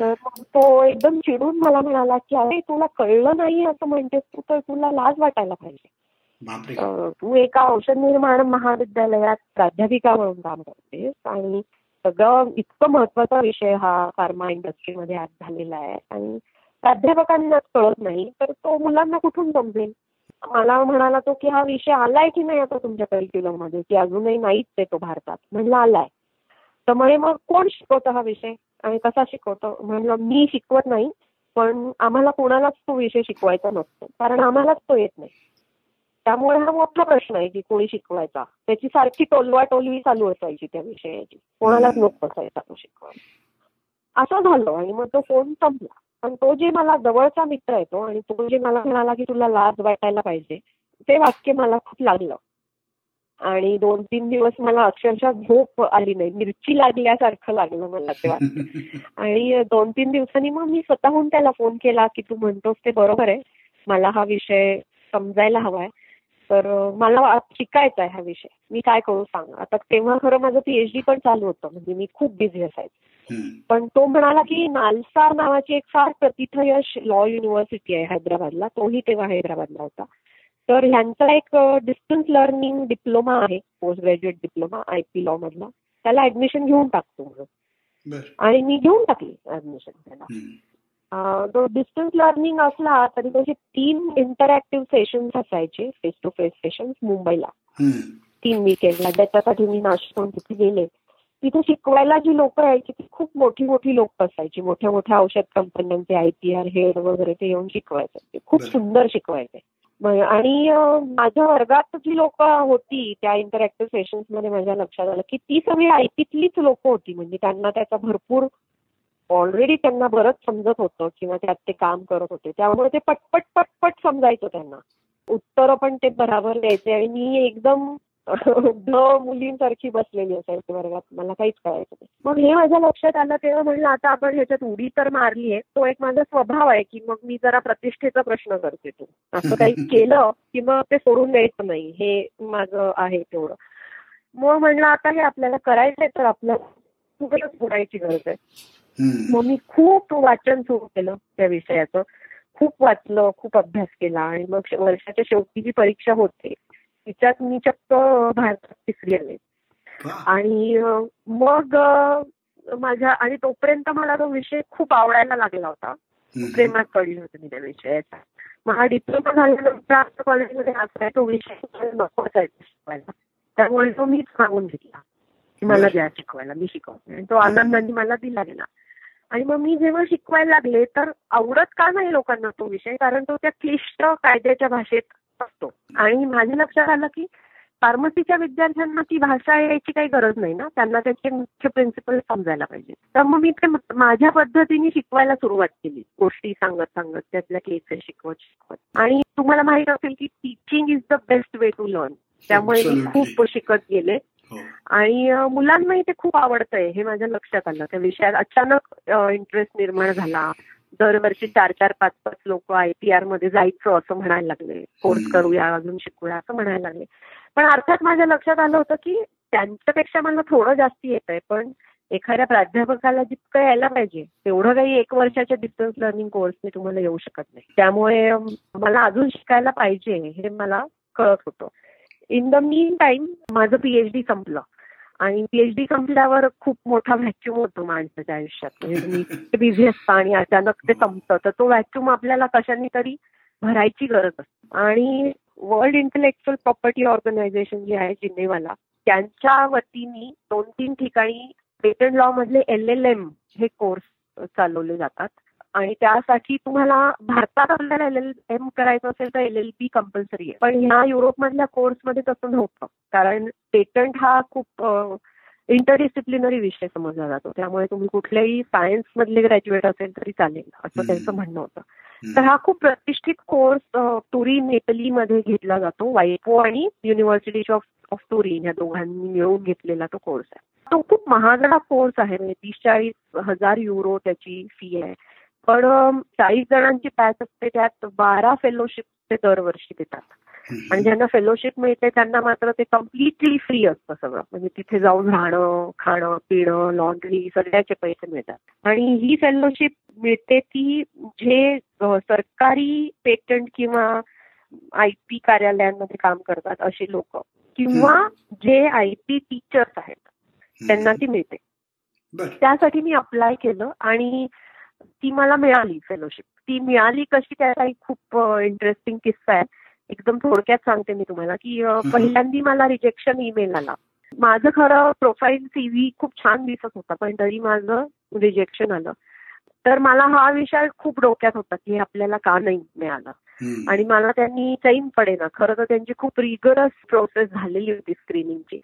[SPEAKER 1] तर तो एकदम चिडून मला म्हणाला की अरे तुला कळलं नाही असं म्हणतेस तू तर तुला लाज वाटायला पाहिजे. तू एका औषध निर्माण महाविद्यालयात प्राध्यापिका म्हणून काम करतेस आणि सगळं इतकं महत्त्वाचा विषय हा फार्मा इंडस्ट्रीमध्ये आज झालेला आहे. आणि प्राध्यापकांना कळत नाही तर तो मुलांना कुठून समजेल? मला म्हणाला तो की हा विषय आलाय की नाही आता तुमच्या करिक्युलममध्ये? की अजूनही नाहीच आहे तो भारतात. म्हणलं आलाय. तर म्हणे मग कोण शिकवतं हा विषय? आणि कसा शिकवतो? म्हणलं मी शिकवत नाही पण आम्हाला कोणालाच तो विषय शिकवायचा नसतो. कारण आम्हालाच तो येत नाही. त्यामुळे हा मोठा प्रश्न आहे की कोणी शिकवायचा? त्याची सारखी टोलवा टोलवी चालू असायची त्या विषयाची. कोणालाच नको असायचा तो शिकवायचा असं झालं आणि मग तो फोन संपला. पण तो जे मला जवळचा मित्र आहे तो आणि तो जे मला म्हणाला की तुला लाज वाटायला पाहिजे ते वाक्य मला खूप लागलं. आणि दोन तीन दिवस मला अक्षरशः झोप आली नाही मिरची लागल्यासारखं लागलं मला तेव्हा. आणि दोन तीन दिवसांनी मग मी स्वतःहून त्याला फोन केला की तू म्हणतोस ते बरोबर आहे मला हा विषय समजायला हवाय. तर मला शिकायचा आहे हा विषय. मी काय करू सांग. आता तेव्हा खरं माझं पीएचडी पण चालू होतं. म्हणजे मी खूप बिझी असायचं. पण तो म्हणाला की नालसार नावाची एक फार प्रतिथयश लॉ युनिव्हर्सिटी आहे हैदराबादला. तोही तेव्हा हैदराबादला होता. तर ह्यांचा एक डिस्टन्स लर्निंग डिप्लोमा आहे. Post graduate diploma I P law मधला. त्याला ऍडमिशन घेऊन टाकतो म्हणून. आणि मी घेऊन टाकली ऍडमिशन त्याला. तो डिस्टन्स लर्निंग असला तरी त्याचे तीन इंटरॅक्टिव्ह सेशन्स असायचे फेस टू फेस सेशन्स मुंबईला तीन विकेंडला त्याच्यासाठी मी नाशिकहून तिथे गेले. तिथे शिकवायला जी लोक यायची ती खूप मोठी मोठी लोक असायची. मोठ्या मोठ्या औषध कंपन्यांचे आय पी आर हेड वगैरे ते येऊन शिकवायचे. खूप सुंदर शिकवायचे. आणि माझ्या वर्गात जी लोक होती त्या इंटरॅक्टिव्ह सेशन्समध्ये माझ्या लक्षात आलं की ती सगळी आयटीतलीच लोक होती. म्हणजे त्यांना त्याचा भरपूर ऑलरेडी त्यांना बरंच समजत होतं किंवा त्यात ते काम करत होते. त्यामुळे ते पटपट पटपट समजायचं त्यांना. उत्तर पण ते बराबर द्यायचे आणि मी एकदम द मुलींसारखी बसलेली असायची वर्गात. मला काहीच कळायचं नाही. मग हे माझ्या लक्षात आलं तेव्हा म्हणलं आता आपण ह्याच्यात उडी तर मारली आहे. तो एक माझा स्वभाव आहे की मग मी जरा प्रतिष्ठेचा प्रश्न करते तू. असं काही केलं की मग ते सोडून द्यायचं नाही. हे माझं आहे तेवढं. मग म्हणलं आता हे आपल्याला करायचंय तर आपल्याला खूपच बुडायची गरज आहे. मग मी खूप वाचन सुरू केलं त्या विषयाचं. खूप वाचलं खूप अभ्यास केला आणि मग वर्षाच्या शेवटी जी परीक्षा होते तिच्यात मी चक्क भारतात तिसरी आले. आणि मग माझ्या आणि तोपर्यंत मला तो विषय खूप आवडायला लागला होता. प्रेमात पडली होती मी त्या विषयाचा मग हा डिप्लोमा झाल्यानंतर आमच्या कॉलेजमध्ये असा तो विषय नको असायचा शिकवायला. त्यामुळे तो मीच सांगून घेतला की मला द्या शिकवायला मी शिकवते. आणि तो आनंदाने मला दिला गेला. आणि मग मी जेव्हा शिकवायला लागले तर आवडत का नाही लोकांना तो विषय? कारण तो त्या क्लिष्ट कायद्याच्या भाषेत असतो. आणि माझ्या लक्षात आलं की फार्मसीच्या विद्यार्थ्यांना ती भाषा यायची काही गरज नाही ना. त्यांना त्याचे मुख्य प्रिन्सिपल समजायला पाहिजे. तर मग मी ते माझ्या पद्धतीने शिकवायला सुरुवात केली. गोष्टी सांगत सांगत त्यातल्या केसेस शिकवत शिकवत. आणि तुम्हाला माहीत असेल की teaching is the best way to learn त्यामुळे मी खूप शिकत गेले. आणि मुलांनाही ते खूप आवडतंय हे माझ्या लक्षात आलं. त्या विषयात अचानक इंटरेस्ट निर्माण झाला. दरवर्षी चार चार पाच पाच लोक आय टी आरमध्ये जायचं असं म्हणायला लागले. कोर्स करूया अजून शिकूया असं म्हणायला लागले. पण अर्थात माझ्या लक्षात आलं होतं की त्यांच्यापेक्षा मला थोडं जास्ती येत आहे पण एखाद्या प्राध्यापकाला जितकं यायला पाहिजे तेवढं काही एक वर्षाच्या डिस्टन्स लर्निंग कोर्सने तुम्हाला येऊ शकत नाही. त्यामुळे मला अजून शिकायला पाहिजे हे मला कळत होतं. इन द मीन टाइम माझं पीएचडी संपलं. आणि पीएचडी संपल्यावर खूप मोठा व्हॅक्युम होतो माणसाच्या आयुष्यात. म्हणजे तुम्ही बिझी असता आणि अचानक ते संपतं. तर तो व्हॅक्युम आपल्याला कशाने तरी भरायची गरज असते. आणि वर्ल्ड इंटेलेक्च्युअल प्रॉपर्टी ऑर्गनायझेशन जे आहे जिनेवाला त्यांच्या वतीने दोन तीन ठिकाणी पेटंट लॉ मधले एल एल एम हे कोर्स चालवले जातात. आणि त्यासाठी तुम्हाला भारतात आपल्याला एल एल एम करायचं असेल तर एल एल बी कंपल्सरी आहे. पण ह्या युरोपमधल्या कोर्समध्ये तसं नव्हतं. कारण पेटंट हा खूप इंटरडिसिप्लिनरी विषय समजला जातो. त्यामुळे तुम्ही कुठल्याही सायन्स मधले ग्रॅज्युएट असेल तरी चालेल असं त्यांचं म्हणणं होतं. तर हा खूप प्रतिष्ठित कोर्स तुरीन इटलीमध्ये घेतला जातो. वायपो आणि युनिव्हर्सिटी ऑफ ऑफ तुरीन या दोघांनी मिळून घेतलेला तो कोर्स आहे. तो खूप महागडा कोर्स आहे. म्हणजे तीस चाळीस हजार युरो त्याची फी आहे. पण चाळीस जणांची बॅच असते त्यात बारा फेलोशिप ते दरवर्षी देतात. आणि ज्यांना फेलोशिप मिळते त्यांना मात्र ते कम्प्लिटली फ्री असतं सगळं. म्हणजे तिथे जाऊन राहणं खाणं पिणं लॉन्ड्री सगळ्याचे पैसे मिळतात. आणि ही फेलोशिप मिळते ती जे सरकारी पेटंट किंवा आय पी कार्यालयांमध्ये काम करतात असे लोक किंवा जे आय पी टीचर्स आहेत त्यांना ती मिळते. त्यासाठी मी अप्लाय केलं आणि ती मला मिळाली फेलोशिप ती मिळाली कशी त्याचा एक खूप इंटरेस्टिंग किस्सा आहे. एकदम थोडक्यात सांगते मी तुम्हाला की पहिल्यांदी मला रिजेक्शन ईमेल आला. माझं खरं प्रोफाईल सीव्ही खूप छान दिसत होता पण तरी माझं रिजेक्शन आलं. तर मला हा विषय खूप डोक्यात होता की आपल्याला का नाही मिळालं? आणि मला त्यांनी चैन पडेना. खरं तर त्यांची खूप रिगरस प्रोसेस झालेली होती स्क्रीनिंगची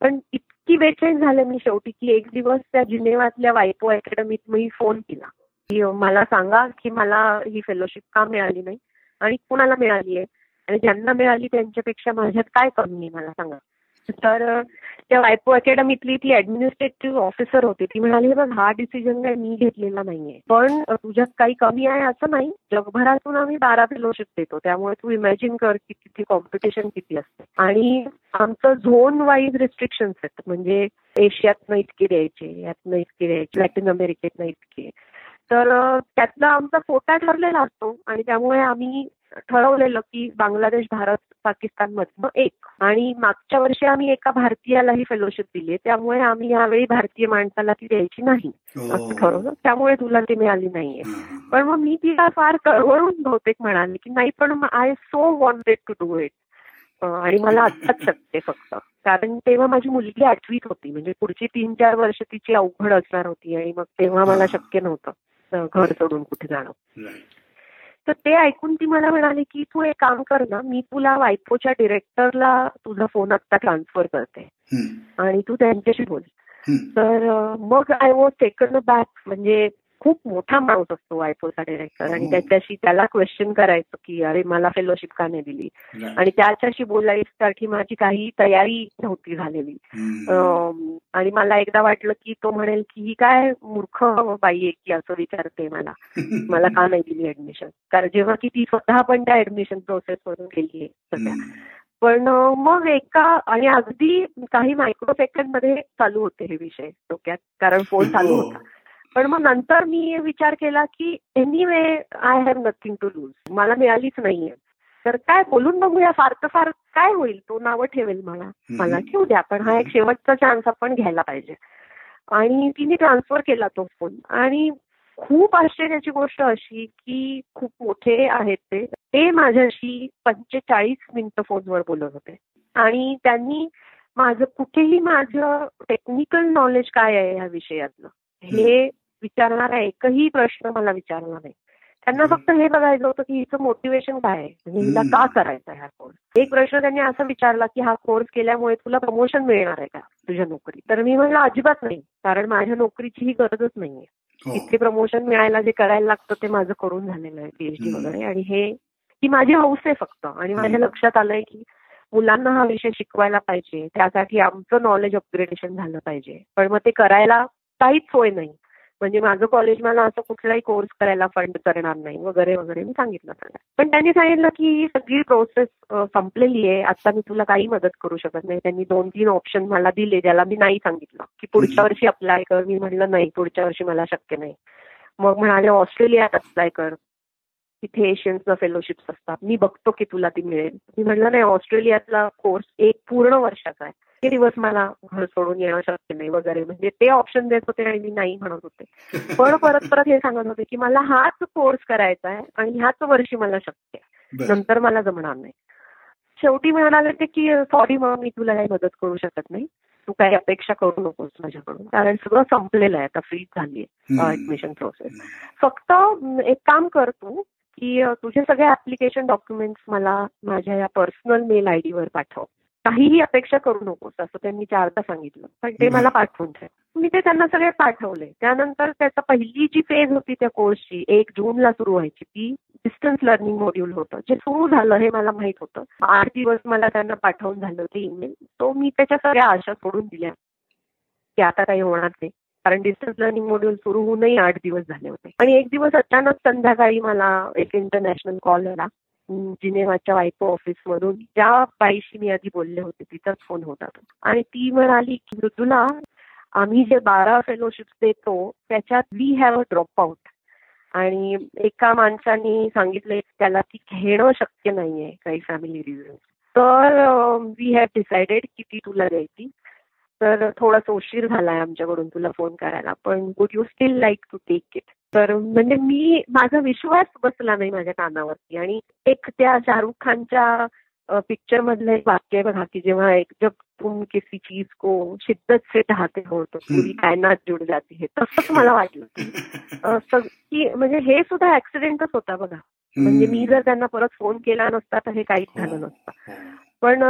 [SPEAKER 1] पण इतकी बेचैन झाले मी शेवटी की एक दिवस त्या जिनेवातल्या वायपो अकॅडमीत मी फोन केला. मला सांगा की मला ही फेलोशिप का मिळाली नाही? आणि कुणाला मिळाली आहे? आणि ज्यांना मिळाली त्यांच्यापेक्षा माझ्यात काय कमी आहे मला सांगा? तर त्या वायपो अकॅडमीतली ती ऍडमिनिस्ट्रेटिव्ह ऑफिसर होती. ती म्हणाली बघ हा डिसिजन काय मी घेतलेला नाहीये. पण तुझ्यात काही कमी आहे असं नाही. जगभरातून आम्ही बारा फेलोशिप देतो. त्यामुळे तू इमॅजिन कर की तिथे कॉम्पिटिशन किती असते. आणि आमचं झोन वाईज रिस्ट्रिक्शन्स आहेत. म्हणजे एशियातनं इतके द्यायचे यातनं इतके द्यायचे लॅटिन अमेरिकेतनं इतके. तर त्यातला आमचा फोटा ठरलेला असतो आणि त्यामुळे आम्ही ठरवलेलं की बांगलादेश भारत पाकिस्तान मधनं एक. आणि मागच्या वर्षी आम्ही एका भारतीयाला ही फेलोशिप दिली त्यामुळे आम्ही यावेळी भारतीय माणसाला ती द्यायची नाही. असं ठरवलं. त्यामुळे तुला ती मिळाली नाहीये. पण मग मी तिला फार कळवळून बहुतेक म्हणाले की नाही पण I so wanted to do it आणि मला आत्ताच शक्य फक्त. कारण तेव्हा माझी मुलगी आठवीत होती. म्हणजे पुढची तीन चार वर्ष तिची अवघड असणार होती आणि मग तेव्हा मला शक्य नव्हतं. घर सोडून कुठे जाणं. तर ते ऐकून ती मला म्हणाली की तू एक काम कर ना मी तुला वायपोच्या डिरेक्टरला तुझा फोन आत्ता ट्रान्सफर करते आणि तू त्यांच्याशी बोल. तर मग I was taken aback म्हणजे खूप मोठा माणूस असतो वायफोचा डिरेक्टर आणि त्याच्याशी त्याला क्वेश्चन करायचं की अरे मला फेलोशिप का नाही दिली? आणि त्याच्याशी बोलायसाठी माझी काही तयारी नव्हती झालेली. आणि मला एकदा वाटलं की तो म्हणेल की ही काय मूर्ख बाई आहे की असं विचारते मला. मला का नाही दिली ऍडमिशन कारण जेव्हा की ती स्वतः पण त्या ऍडमिशन प्रोसेस मधून गेली आहे सध्या. पण मग एका आणि अगदी काही मायक्रो सेकंडमध्ये चालू होते हे विषय डोक्यात. कारण फोन चालू होता. पण मग नंतर मी विचार केला की anyway I have nothing to lose मला मिळालीच नाहीये. तर काय बोलून बघूया फार तर फार काय होईल? तो नावं ठेवेल मला. मला ठेवू द्या पण हा एक शेवटचा चान्स आपण घ्यायला पाहिजे. आणि तिने ट्रान्सफर केला तो फोन आणि खूप आश्चर्याची गोष्ट अशी की खूप मोठे आहेत ते. ते माझ्याशी पंचेचाळीस मिनिटं फोनवर बोलत होते. आणि त्यांनी माझं कुठेही माझं टेक्निकल नॉलेज काय आहे ह्या विषयातलं? हे विचारणारा एकही प्रश्न मला विचारला नाही. त्यांना फक्त हे बघायचं होतं की हिचं मोटिवेशन काय आहे? म्हणजे हिला का करायचं हा कोर्स एक प्रश्न त्यांनी असं विचारला की हा कोर्स केल्यामुळे तुला प्रमोशन मिळणार आहे का तुझ्या नोकरी तर मी म्हणलं अजिबात नाही. कारण माझ्या नोकरीची ही गरजच नाहीये. इतके प्रमोशन मिळायला जे करायला लागतं ते माझं करून झालेलं आहे पीएचडी वगैरे. आणि हे ही माझी हौस आहे फक्त. आणि माझ्या लक्षात आलंय की मुलांना हा विषय शिकवायला पाहिजे. त्यासाठी आमचं नॉलेज अपग्रेडेशन झालं पाहिजे. पण मग ते करायला काहीच सोय नाही. म्हणजे माझं कॉलेज मला असं कुठलाही कोर्स करायला फंड करणार नाही वगैरे वगैरे मी सांगितलं त्यांना पण त्यांनी सांगितलं की ही सगळी प्रोसेस संपलेली आहे. आता मी तुला काही मदत करू शकत नाही. त्यांनी दोन तीन ऑप्शन मला दिले ज्याला मी नाही सांगितलं. की पुढच्या वर्षी अप्लाय कर. मी म्हटलं नाही पुढच्या वर्षी मला शक्य नाही. मग म्हणाले ऑस्ट्रेलियात अप्लाय कर. तिथे एशियन्सना फेलोशिप्स असतात. मी बघतो की तुला ती मिळेल. मी म्हटलं नाही ऑस्ट्रेलियातला कोर्स एक पूर्ण वर्षाचा आहे. ते दिवस मला घर सोडून येणं शक्य नाही वगैरे. म्हणजे ते ऑप्शन देत होते आणि मी नाही म्हणत होते. पण परत परत हे सांगत होते की मला हाच कोर्स करायचा आहे आणि ह्याच वर्षी मला शक्य आहे. नंतर मला जमणार नाही. शेवटी म्हणाले ते की सॉरी मग मी तुला काही मदत करू शकत नाही. तू काही अपेक्षा करू नकोस माझ्याकडून. कारण सगळं संपलेलं आहे. आता फ्रीज झाली आहे ऍडमिशन प्रोसेस फक्त एक काम कर तू की तुझे सगळे ऍप्लिकेशन डॉक्युमेंट्स मला माझ्या या पर्सनल मेल आयडीवर पाठव. काहीही अपेक्षा करू नकोस असं त्यांनी चारदा सांगितलं. पण ते मला पाठवून ठेव. मी ते त्यांना सगळे पाठवले. त्यानंतर त्याचा पहिली जी फेज होती त्या कोर्सची एक जूनला सुरू व्हायची ती डिस्टन्स लर्निंग मॉड्यूल होतं. जे सुरू झालं हे मला माहीत होतं. आठ दिवस मला त्यांना पाठवून झालं ते ईमेल तो मी त्याच्या सगळ्या आशा सोडून दिल्या. की आता काही होणार नाही. कारण डिस्टन्स लर्निंग मॉड्यूल सुरू होऊनही आठ दिवस झाले होते. आणि एक दिवस अचानक संध्याकाळी मला एक इंटरनॅशनल कॉल आला. जिनेवाच्या वायको ऑफिसमधून ज्या बाईशी मी आधी बोलले होते तिचाच फोन होता तो. आणि ती म्हणाली की मृदुला आम्ही जे बारा फेलोशिप्स देतो त्याच्यात we have a drop out आणि एका माणसाने सांगितलंय त्याला ती घेणं शक्य नाहीये काही फॅमिली रिझन तर वी हॅव डिसाइडेड की ती तुला द्यायची. तर थोडासा उशीर झालाय आमच्याकडून तुला फोन करायला पण would you still like to take it तर म्हणजे मी माझा विश्वास बसला नाही माझ्या कानावरती. आणि एक त्या शाहरुख खानच्या पिक्चर मधलं एक वाक्य आहे बघा की जेव्हा एक जब तुम किसी चीज को शिद्दत से चाहते हो तो पुरी कायनात जुड जाती है. तसंच मला वाटलं. की म्हणजे हे सुद्धा ऍक्सिडेंटच होता बघा. म्हणजे मी जर त्यांना परत फोन केला नसता तर हे काहीच झालं नसतं. पण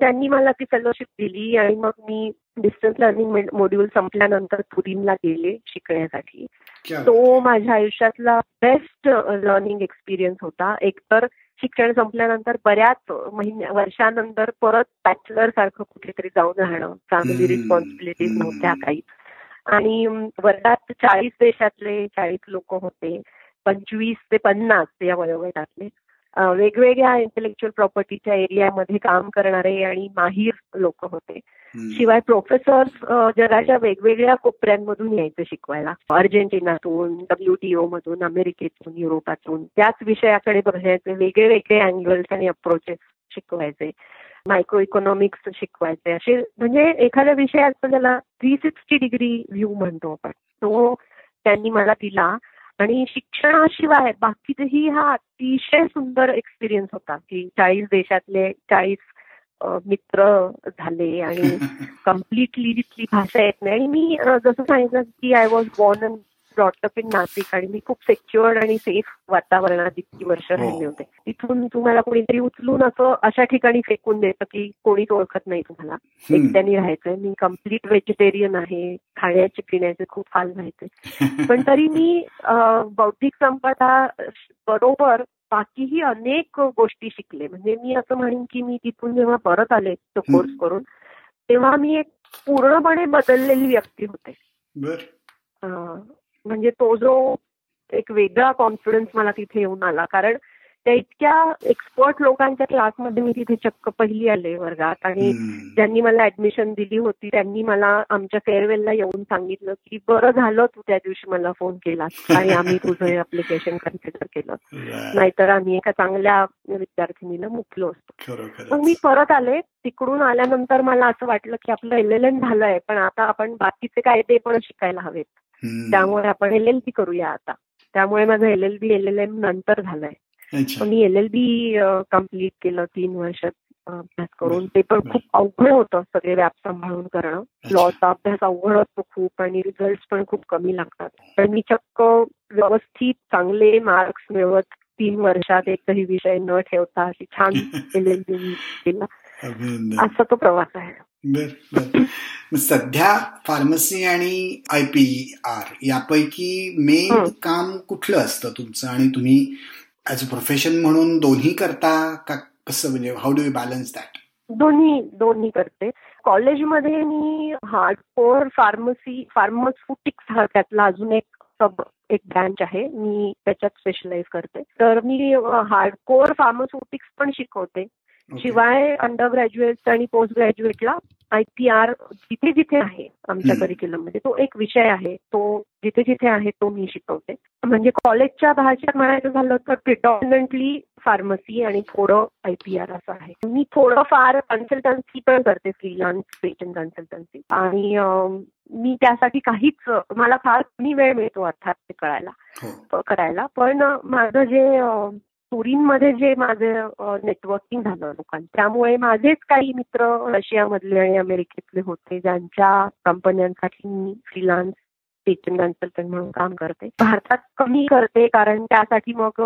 [SPEAKER 1] त्यांनी मला ती फेलोशिप दिली आणि मग मी डिस्टन्स लर्निंग मॉड्यूल संपल्यानंतर पुरीनला गेले शिकण्यासाठी. तो माझ्या आयुष्यातला बेस्ट लर्निंग एक्सपिरियन्स होता. एकतर शिक्षण संपल्यानंतर बऱ्याच महिन्या वर्षानंतर परत बॅचलर सारखं कुठेतरी जाऊन राहणं फॅमिली रिस्पॉन्सिबिलिटीज नव्हत्या काही. आणि वर्गात चाळीस देशातले चाळीस लोक होते. पंचवीस ते पन्नास या वयोगटातले. वेगवेगळ्या इंटेलेक्च्युअल प्रॉपर्टीच्या एरियामध्ये काम करणारे आणि माहीर लोक होते. शिवाय प्रोफेसर्स जगाच्या वेगवेगळ्या कोपऱ्यांमधून यायचे शिकवायला. अर्जेंटिनातून डब्ल्यूटीओ मधून अमेरिकेतून युरोपातून त्याच विषयाकडे बघण्याचे वेगळे वेगळे अँगल्स आणि अप्रोचेस शिकवायचे. मायक्रो इकॉनॉमिक्स शिकवायचे. असे म्हणजे एखाद्या विषयाचा त्याला थ्री सिक्स्टी डिग्री व्ह्यू म्हणतो आपण. तो त्यांनी मला दिला. आणि शिक्षणाशिवाय बाकीचेही हा अतिशय सुंदर एक्सपिरियन्स होता की चाळीस देशातले चाळीस मित्र झाले आणि कम्प्लिटली तिथली भाषा येत नाही. आणि मी जसं सांगितलं की I was born and brought up in Nashik आणि मी खूप सेक्युअर्ड आणि सेफ वातावरणात इतकी वर्ष राहिले होते. तिथून तुम्हाला कोणीतरी उचलून असं अशा ठिकाणी फेकून देतं की कोणीच ओळखत नाही तुम्हाला. एकट्याने राहायचंय. मी कंप्लीट व्हेजिटेरियन आहे. खाण्याचे पिण्याचे खूप हाल व्हायचे पण तरी मी बौद्धिक संपदा बरोबर बाकीही अनेक गोष्टी शिकले. म्हणजे मी असं म्हणेन की मी तिथून जेव्हा परत आले तो कोर्स करून तेव्हा मी एक पूर्णपणे बदललेली व्यक्ती होते. म्हणजे तो जो एक वेगळा कॉन्फिडन्स मला तिथे येऊन आला. कारण त्या इतक्या एक्सपर्ट लोकांच्या क्लासमध्ये मी तिथे चक्क पहिली आले वर्गात. आणि ज्यांनी मला ऍडमिशन दिली होती त्यांनी मला आमच्या फेअरवेलला येऊन सांगितलं की बरं झालं तू त्या दिवशी मला फोन केला आणि आम्ही तुझं अप्लिकेशन कन्सिडर केलं. नाहीतर आम्ही एका चांगल्या विद्यार्थिनीला मुकलो असतो. मग मी परत आले. तिकडून आल्यानंतर मला असं वाटलं की आपलं एल एल एम झालंय पण आता आपण बाकीचे कायदे पण शिकायला हवेत. त्यामुळे आपण एल एल बी करूया आता. त्यामुळे माझं L L B L L M नंतर झालंय. मी एल एल बी कंप्लीट केलं तीन वर्षात अभ्यास करून. ते पण खूप अवघड होतं सगळे व्याप सांभाळून करणं. लॉचा अभ्यास अवघड असतो खूप आणि रिझल्ट पण खूप कमी लागतात. पण मी चक्क व्यवस्थित चांगले मार्क्स मिळवत तीन वर्षात एकही विषय न ठेवता अशी छान एल एल बी केला. असा तो प्रवास आहे.
[SPEAKER 2] बर बर. सध्या फार्मसी आणि आय पी आर यापैकी मेन काम कुठलं असतं तुमचं? आणि तुम्ही ऍज अ प्रोफेशन म्हणून दोन्ही करता का कसं? म्हणजे how do you balance that
[SPEAKER 1] दोन्ही दोन्ही करते. कॉलेजमध्ये मी हार्डकोर फार्मसी फार्मास्युटिक्स हा त्यातला अजून एक सब एक ब्रँच आहे. मी त्याच्यात स्पेशलाइज करते. तर मी हार्डकोर फार्मास्युटिक्स पण शिकवते. शिवाय अंडर ग्रॅज्युएट आणि पोस्ट ग्रॅज्युएटला आय पी आर जिथे जिथे आहे आमच्या करिक्युलममध्ये तो एक विषय आहे. तो जिथे जिथे आहे तो मी शिकवते. म्हणजे कॉलेजच्या भाषेत म्हणायचं झालं तर प्रिडॉमिनंटली फार्मसी आणि थोडं आय पी आर असं आहे. मी थोडं फार कन्सल्टन्सी पण करते फ्रीलान्स पेटंट कन्सल्टन्सी आणि मी त्यासाठी काहीच मला फार कमी वेळ मिळतो अर्थात ते कळायला करायला. पण माझं जे मध्ये जे माझं नेटवर्किंग झालं लोकांचं त्यामुळे माझेच काही मित्र रशियामधले आणि अमेरिकेतले होते ज्यांच्या कंपन्यांसाठी मी फ्रीलान्स पेटंट कन्सल्टंट म्हणून काम करते. भारतात कमी करते कारण त्यासाठी मग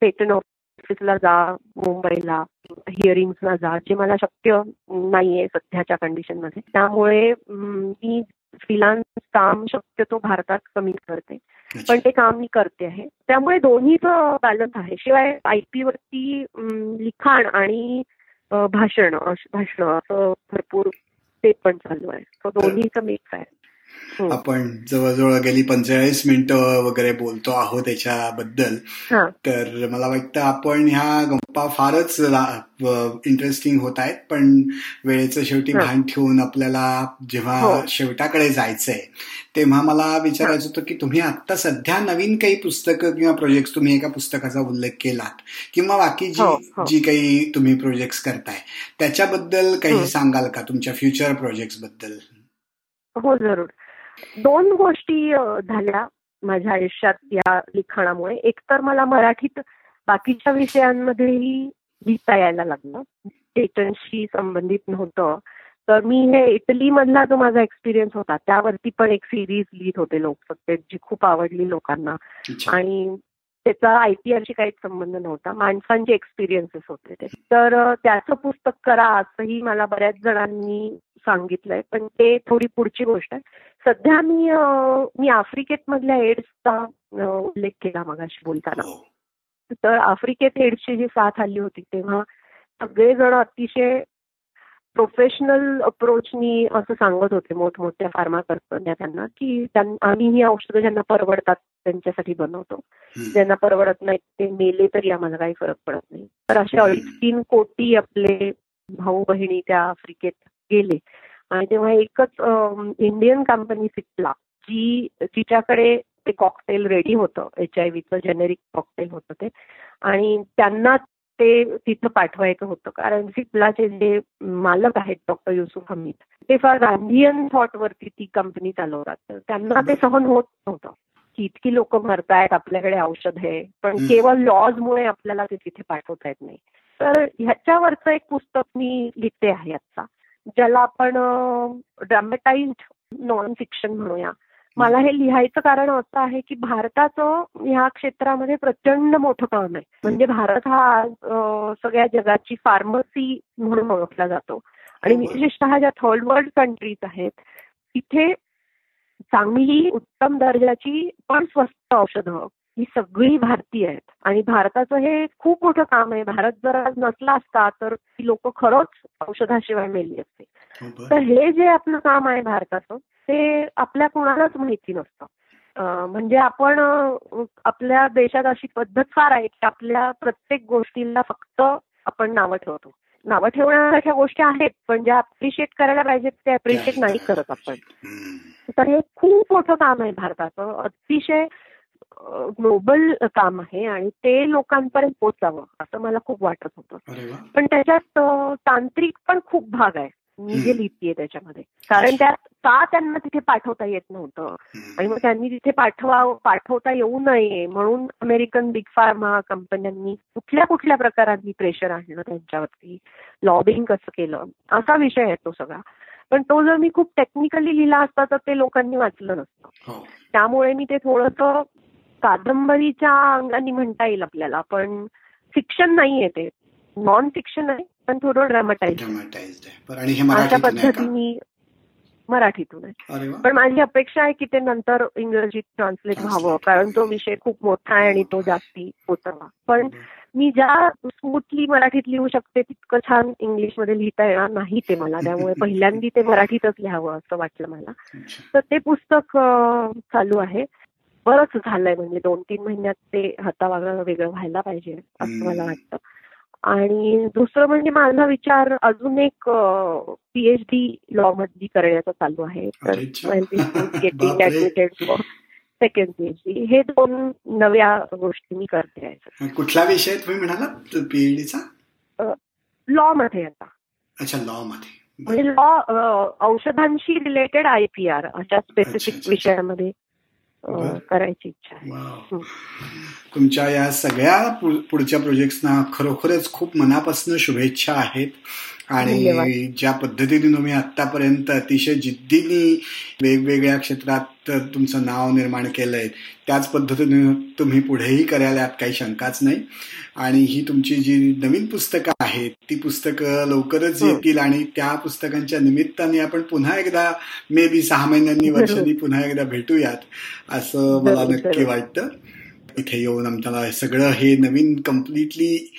[SPEAKER 1] पेटंट ऑफिसला जा मुंबईला हिअरिंग्सला जा जे मला शक्य नाहीये सध्याच्या कंडिशनमध्ये त्यामुळे मी फ्रीलान्स काम शक्यतो भारतात कमी करते. पण ते काम मी करते आहे. त्यामुळे दोन्हीचं बॅलन्स आहे. शिवाय आयपी वरती लिखाण आणि भाषण भाषण असं भरपूर ते पण चालू आहे. तो दोन्हीचं मिक्स आहे.
[SPEAKER 2] आपण जवळजवळ गेली पंचेचाळीस मिनिटं वगैरे बोलतो आहोत त्याच्याबद्दल तर मला वाटतं आपण ह्या गप्पा फारच इंटरेस्टिंग होत आहेत पण वेळेचं शेवटी भान ठेवून आपल्याला जेव्हा हो. शेवटाकडे जायचंय तेव्हा मला विचारायचं होतं की तुम्ही आता सध्या नवीन काही पुस्तकं किंवा प्रोजेक्ट तुम्ही एका पुस्तकाचा उल्लेख केलात किंवा बाकी जी हो, हो. जी काही तुम्ही प्रोजेक्ट करताय त्याच्याबद्दल काही सांगाल का तुमच्या फ्युचर प्रोजेक्टबद्दल?
[SPEAKER 1] हो जरूर. दोन गोष्टी झाल्या माझ्या आयुष्यात या लिखाणामुळे. एक तर मला मराठीत बाकीच्या विषयांमध्येही लिहिता यायला लागलं. पेटंटशी संबंधित नव्हतं. तर मी हे इटली मधला जो माझा एक्सपिरियन्स होता त्यावरती पण एक सिरीज लिहित होते लोकसत्तेत जी खूप आवडली लोकांना. आणि त्याचा आयपीआरशी काहीच संबंध नव्हता. माणसांचे एक्सपिरियन्सेस होते ते. तर त्याचं पुस्तक करा असंही मला बऱ्याच जणांनी सांगितलंय. पण ते थोडी पुढची गोष्ट आहे. सध्या मी मी आफ्रिकेत मधल्या एड्सचा उल्लेख केला मगाशी बोलताना. हो. तर आफ्रिकेत एड्सची जी साथ आली होती तेव्हा सगळेजण अतिशय प्रोफेशनल अप्रोचनी असं सांगत होते मोठमोठ्या फार्मा त्यांना की आम्ही ही औषधं ज्यांना परवडतात त्यांच्यासाठी बनवतो. ज्यांना परवडत नाही ते मेले तरी आम्हाला काही फरक पडत नाही. तर असे अडीच तीन कोटी आपले भाऊ बहिणी त्या आफ्रिकेत गेले. आणि तेव्हा एकच इंडियन कंपनी सिटला जी तिच्याकडे ते कॉकटेल रेडी होतं एच आय व्हीचं जेनेरिक कॉकटेल होतं ते. आणि त्यांना ते तिथं पाठवायचं होतं कारण सिप्लाचे जे मालक आहेत डॉक्टर युसुफ हमीद ते फार गांधीयन थॉट वरती ती कंपनी चालवतात. तर त्यांना ते सहन होत नव्हतं. की इतकी लोक मरतायत आपल्याकडे औषध आहे पण केवळ लॉजमुळे आपल्याला ते तिथे पाठवता येत नाही. तर ह्याच्यावरचं एक पुस्तक मी लिहिते आहे आजचा. ज्याला आपण ड्रामॅटाइज्ड नॉन फिक्शन म्हणूया. मला हे लिहायचं कारण असं आहे की भारताचं ह्या क्षेत्रामध्ये प्रचंड मोठं काम आहे. म्हणजे भारत हा सगळ्या जगाची फार्मसी म्हणून ओळखला जातो. आणि विशेषतः ज्या थर्ड वर्ल्ड कंट्रीज आहेत तिथे चांगली उत्तम दर्जाची पण स्वस्त औषधं ही सगळी भारतीय आहेत. आणि भारताचं हे खूप मोठं काम आहे. भारत जर आज नसला असता तर ती लोक खरंच औषधाशिवाय मेली असते. तर हे जे आपलं काम आहे भारताचं ते आपल्या कुणालाच माहिती नसतं. म्हणजे आपण आपल्या देशात अशी पद्धत फार आहे की आपल्या प्रत्येक गोष्टीला फक्त आपण नावं ठेवतो. नावं ठेवण्यासारख्या गोष्टी आहेत पण ज्या अप्रिशिएट करायला पाहिजेत ते अप्रिशिएट नाही. करत आपण. तर हे खूप मोठं काम आहे भारताचं. अतिशय ग्लोबल काम आहे आणि ते लोकांपर्यंत पोचावं असं मला खूप वाटत होतं. पण त्याच्यात तांत्रिक पण खूप भाग आहे. मी जे लिहितीये त्याच्यामध्ये. कारण त्यात का त्यांना तिथे पाठवता येत नव्हतं? आणि मग त्यांनी तिथे पाठवा पाठवता येऊ नये म्हणून अमेरिकन बिग फार्मा कंपन्यांनी कुठल्या कुठल्या प्रकारांनी प्रेशर आणलं त्यांच्यावरती? लॉबिंग कसं केलं? असा विषय आहे तो सगळा. पण तो जर मी खूप टेक्निकली लिहिला असता तर ते लोकांनी वाचलं नसतं. हो. त्यामुळे मी ते थोडस कादंबरीच्या अंगाने म्हणता येईल आपल्याला पण फिक्शन नाहीये ते. नॉन फिक्शन आहे पण थोडं ड्रामटाईज अशा पद्धतीने मराठीतून आहे. पण माझी अपेक्षा आहे की ते नंतर इंग्रजीत ट्रान्सलेट व्हावं कारण तो विषय खूप मोठा आहे आणि तो जास्ती पोचवा पण मी ज्या स्मूथली मराठीत लिहू शकते तितकं छान इंग्लिशमध्ये लिहिता येणार नाही ते मला. त्यामुळे पहिल्यांदी ते मराठीतच लिहावं असं वाटलं मला. तर ते पुस्तक चालू आहे. बरंच झालंय म्हणजे दोन तीन महिन्यात ते हातावागं वेगळं व्हायला पाहिजे असं मला वाटतं. आणि दुसरं म्हणजे माझा विचार अजून एक पीएचडी लॉ मध्ये करण्याचा चालू आहे. तर गेटिंग ऍडमिटेड सेकंड पीएचडी हे दोन नव्या गोष्टी मी करते
[SPEAKER 2] कुठला विषय तुम्ही म्हणाला पीएचडीचा
[SPEAKER 1] लॉ मध्ये आता.
[SPEAKER 2] अच्छा लॉ मध्ये.
[SPEAKER 1] म्हणजे लॉ औषधांशी रिलेटेड आय पी आर अशा स्पेसिफिक विषयामध्ये. करायची इच्छा आहे.
[SPEAKER 2] तुमच्या या सगळ्या पुढच्या प्रोजेक्ट्सना खरोखरच खूप मनापासून शुभेच्छा आहेत. आणि ज्या पद्धतीने तुम्ही आतापर्यंत अतिशय जिद्दीने वेगवेगळ्या क्षेत्रात तुमचं नाव निर्माण केलंय त्याच पद्धतीने तुम्ही पुढेही करायला यात काही शंकाच नाही. आणि ही तुमची जी नवीन पुस्तकं आहेत ती पुस्तकं लवकरच येतील आणि त्या पुस्तकांच्या निमित्ताने आपण पुन्हा एकदा मे बी सहा महिन्यांनी वर्षांनी पुन्हा एकदा भेटूयात असं मला नक्की वाटतं. इथे येऊन आमच्याला सगळं हे नवीन कम्प्लिटली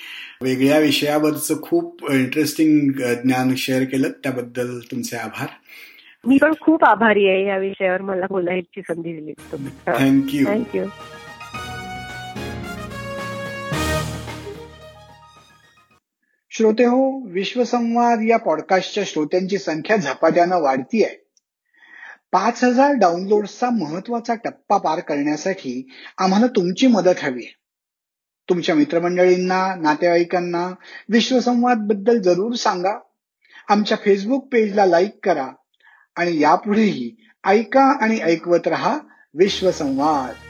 [SPEAKER 2] वेगळ्या विषयावरचं खूप इंटरेस्टिंग ज्ञान शेअर केलं. त्याबद्दल तुमचे आभार.
[SPEAKER 1] मी पण खूप आभारी आहे या विषयावर. मला बोलायची संधी दिली
[SPEAKER 2] थँक्यू
[SPEAKER 1] थँक्यू
[SPEAKER 2] श्रोते हो विश्वसंवाद या पॉडकास्टच्या श्रोत्यांची संख्या झपाट्यानं वाढती आहे. पाच हजार डाउनलोड्सचा महत्त्वाचा टप्पा पार करण्यासाठी आम्हाला तुमची मदत हवी तुमच्या मित्रमंडळींना नातेवाईकांना विश्वसंवादबद्दल जरूर सांगा. आमच्या फेसबुक पेजला लाईक करा आणि यापुढेही ऐका आणि ऐकवत रहा विश्वसंवाद.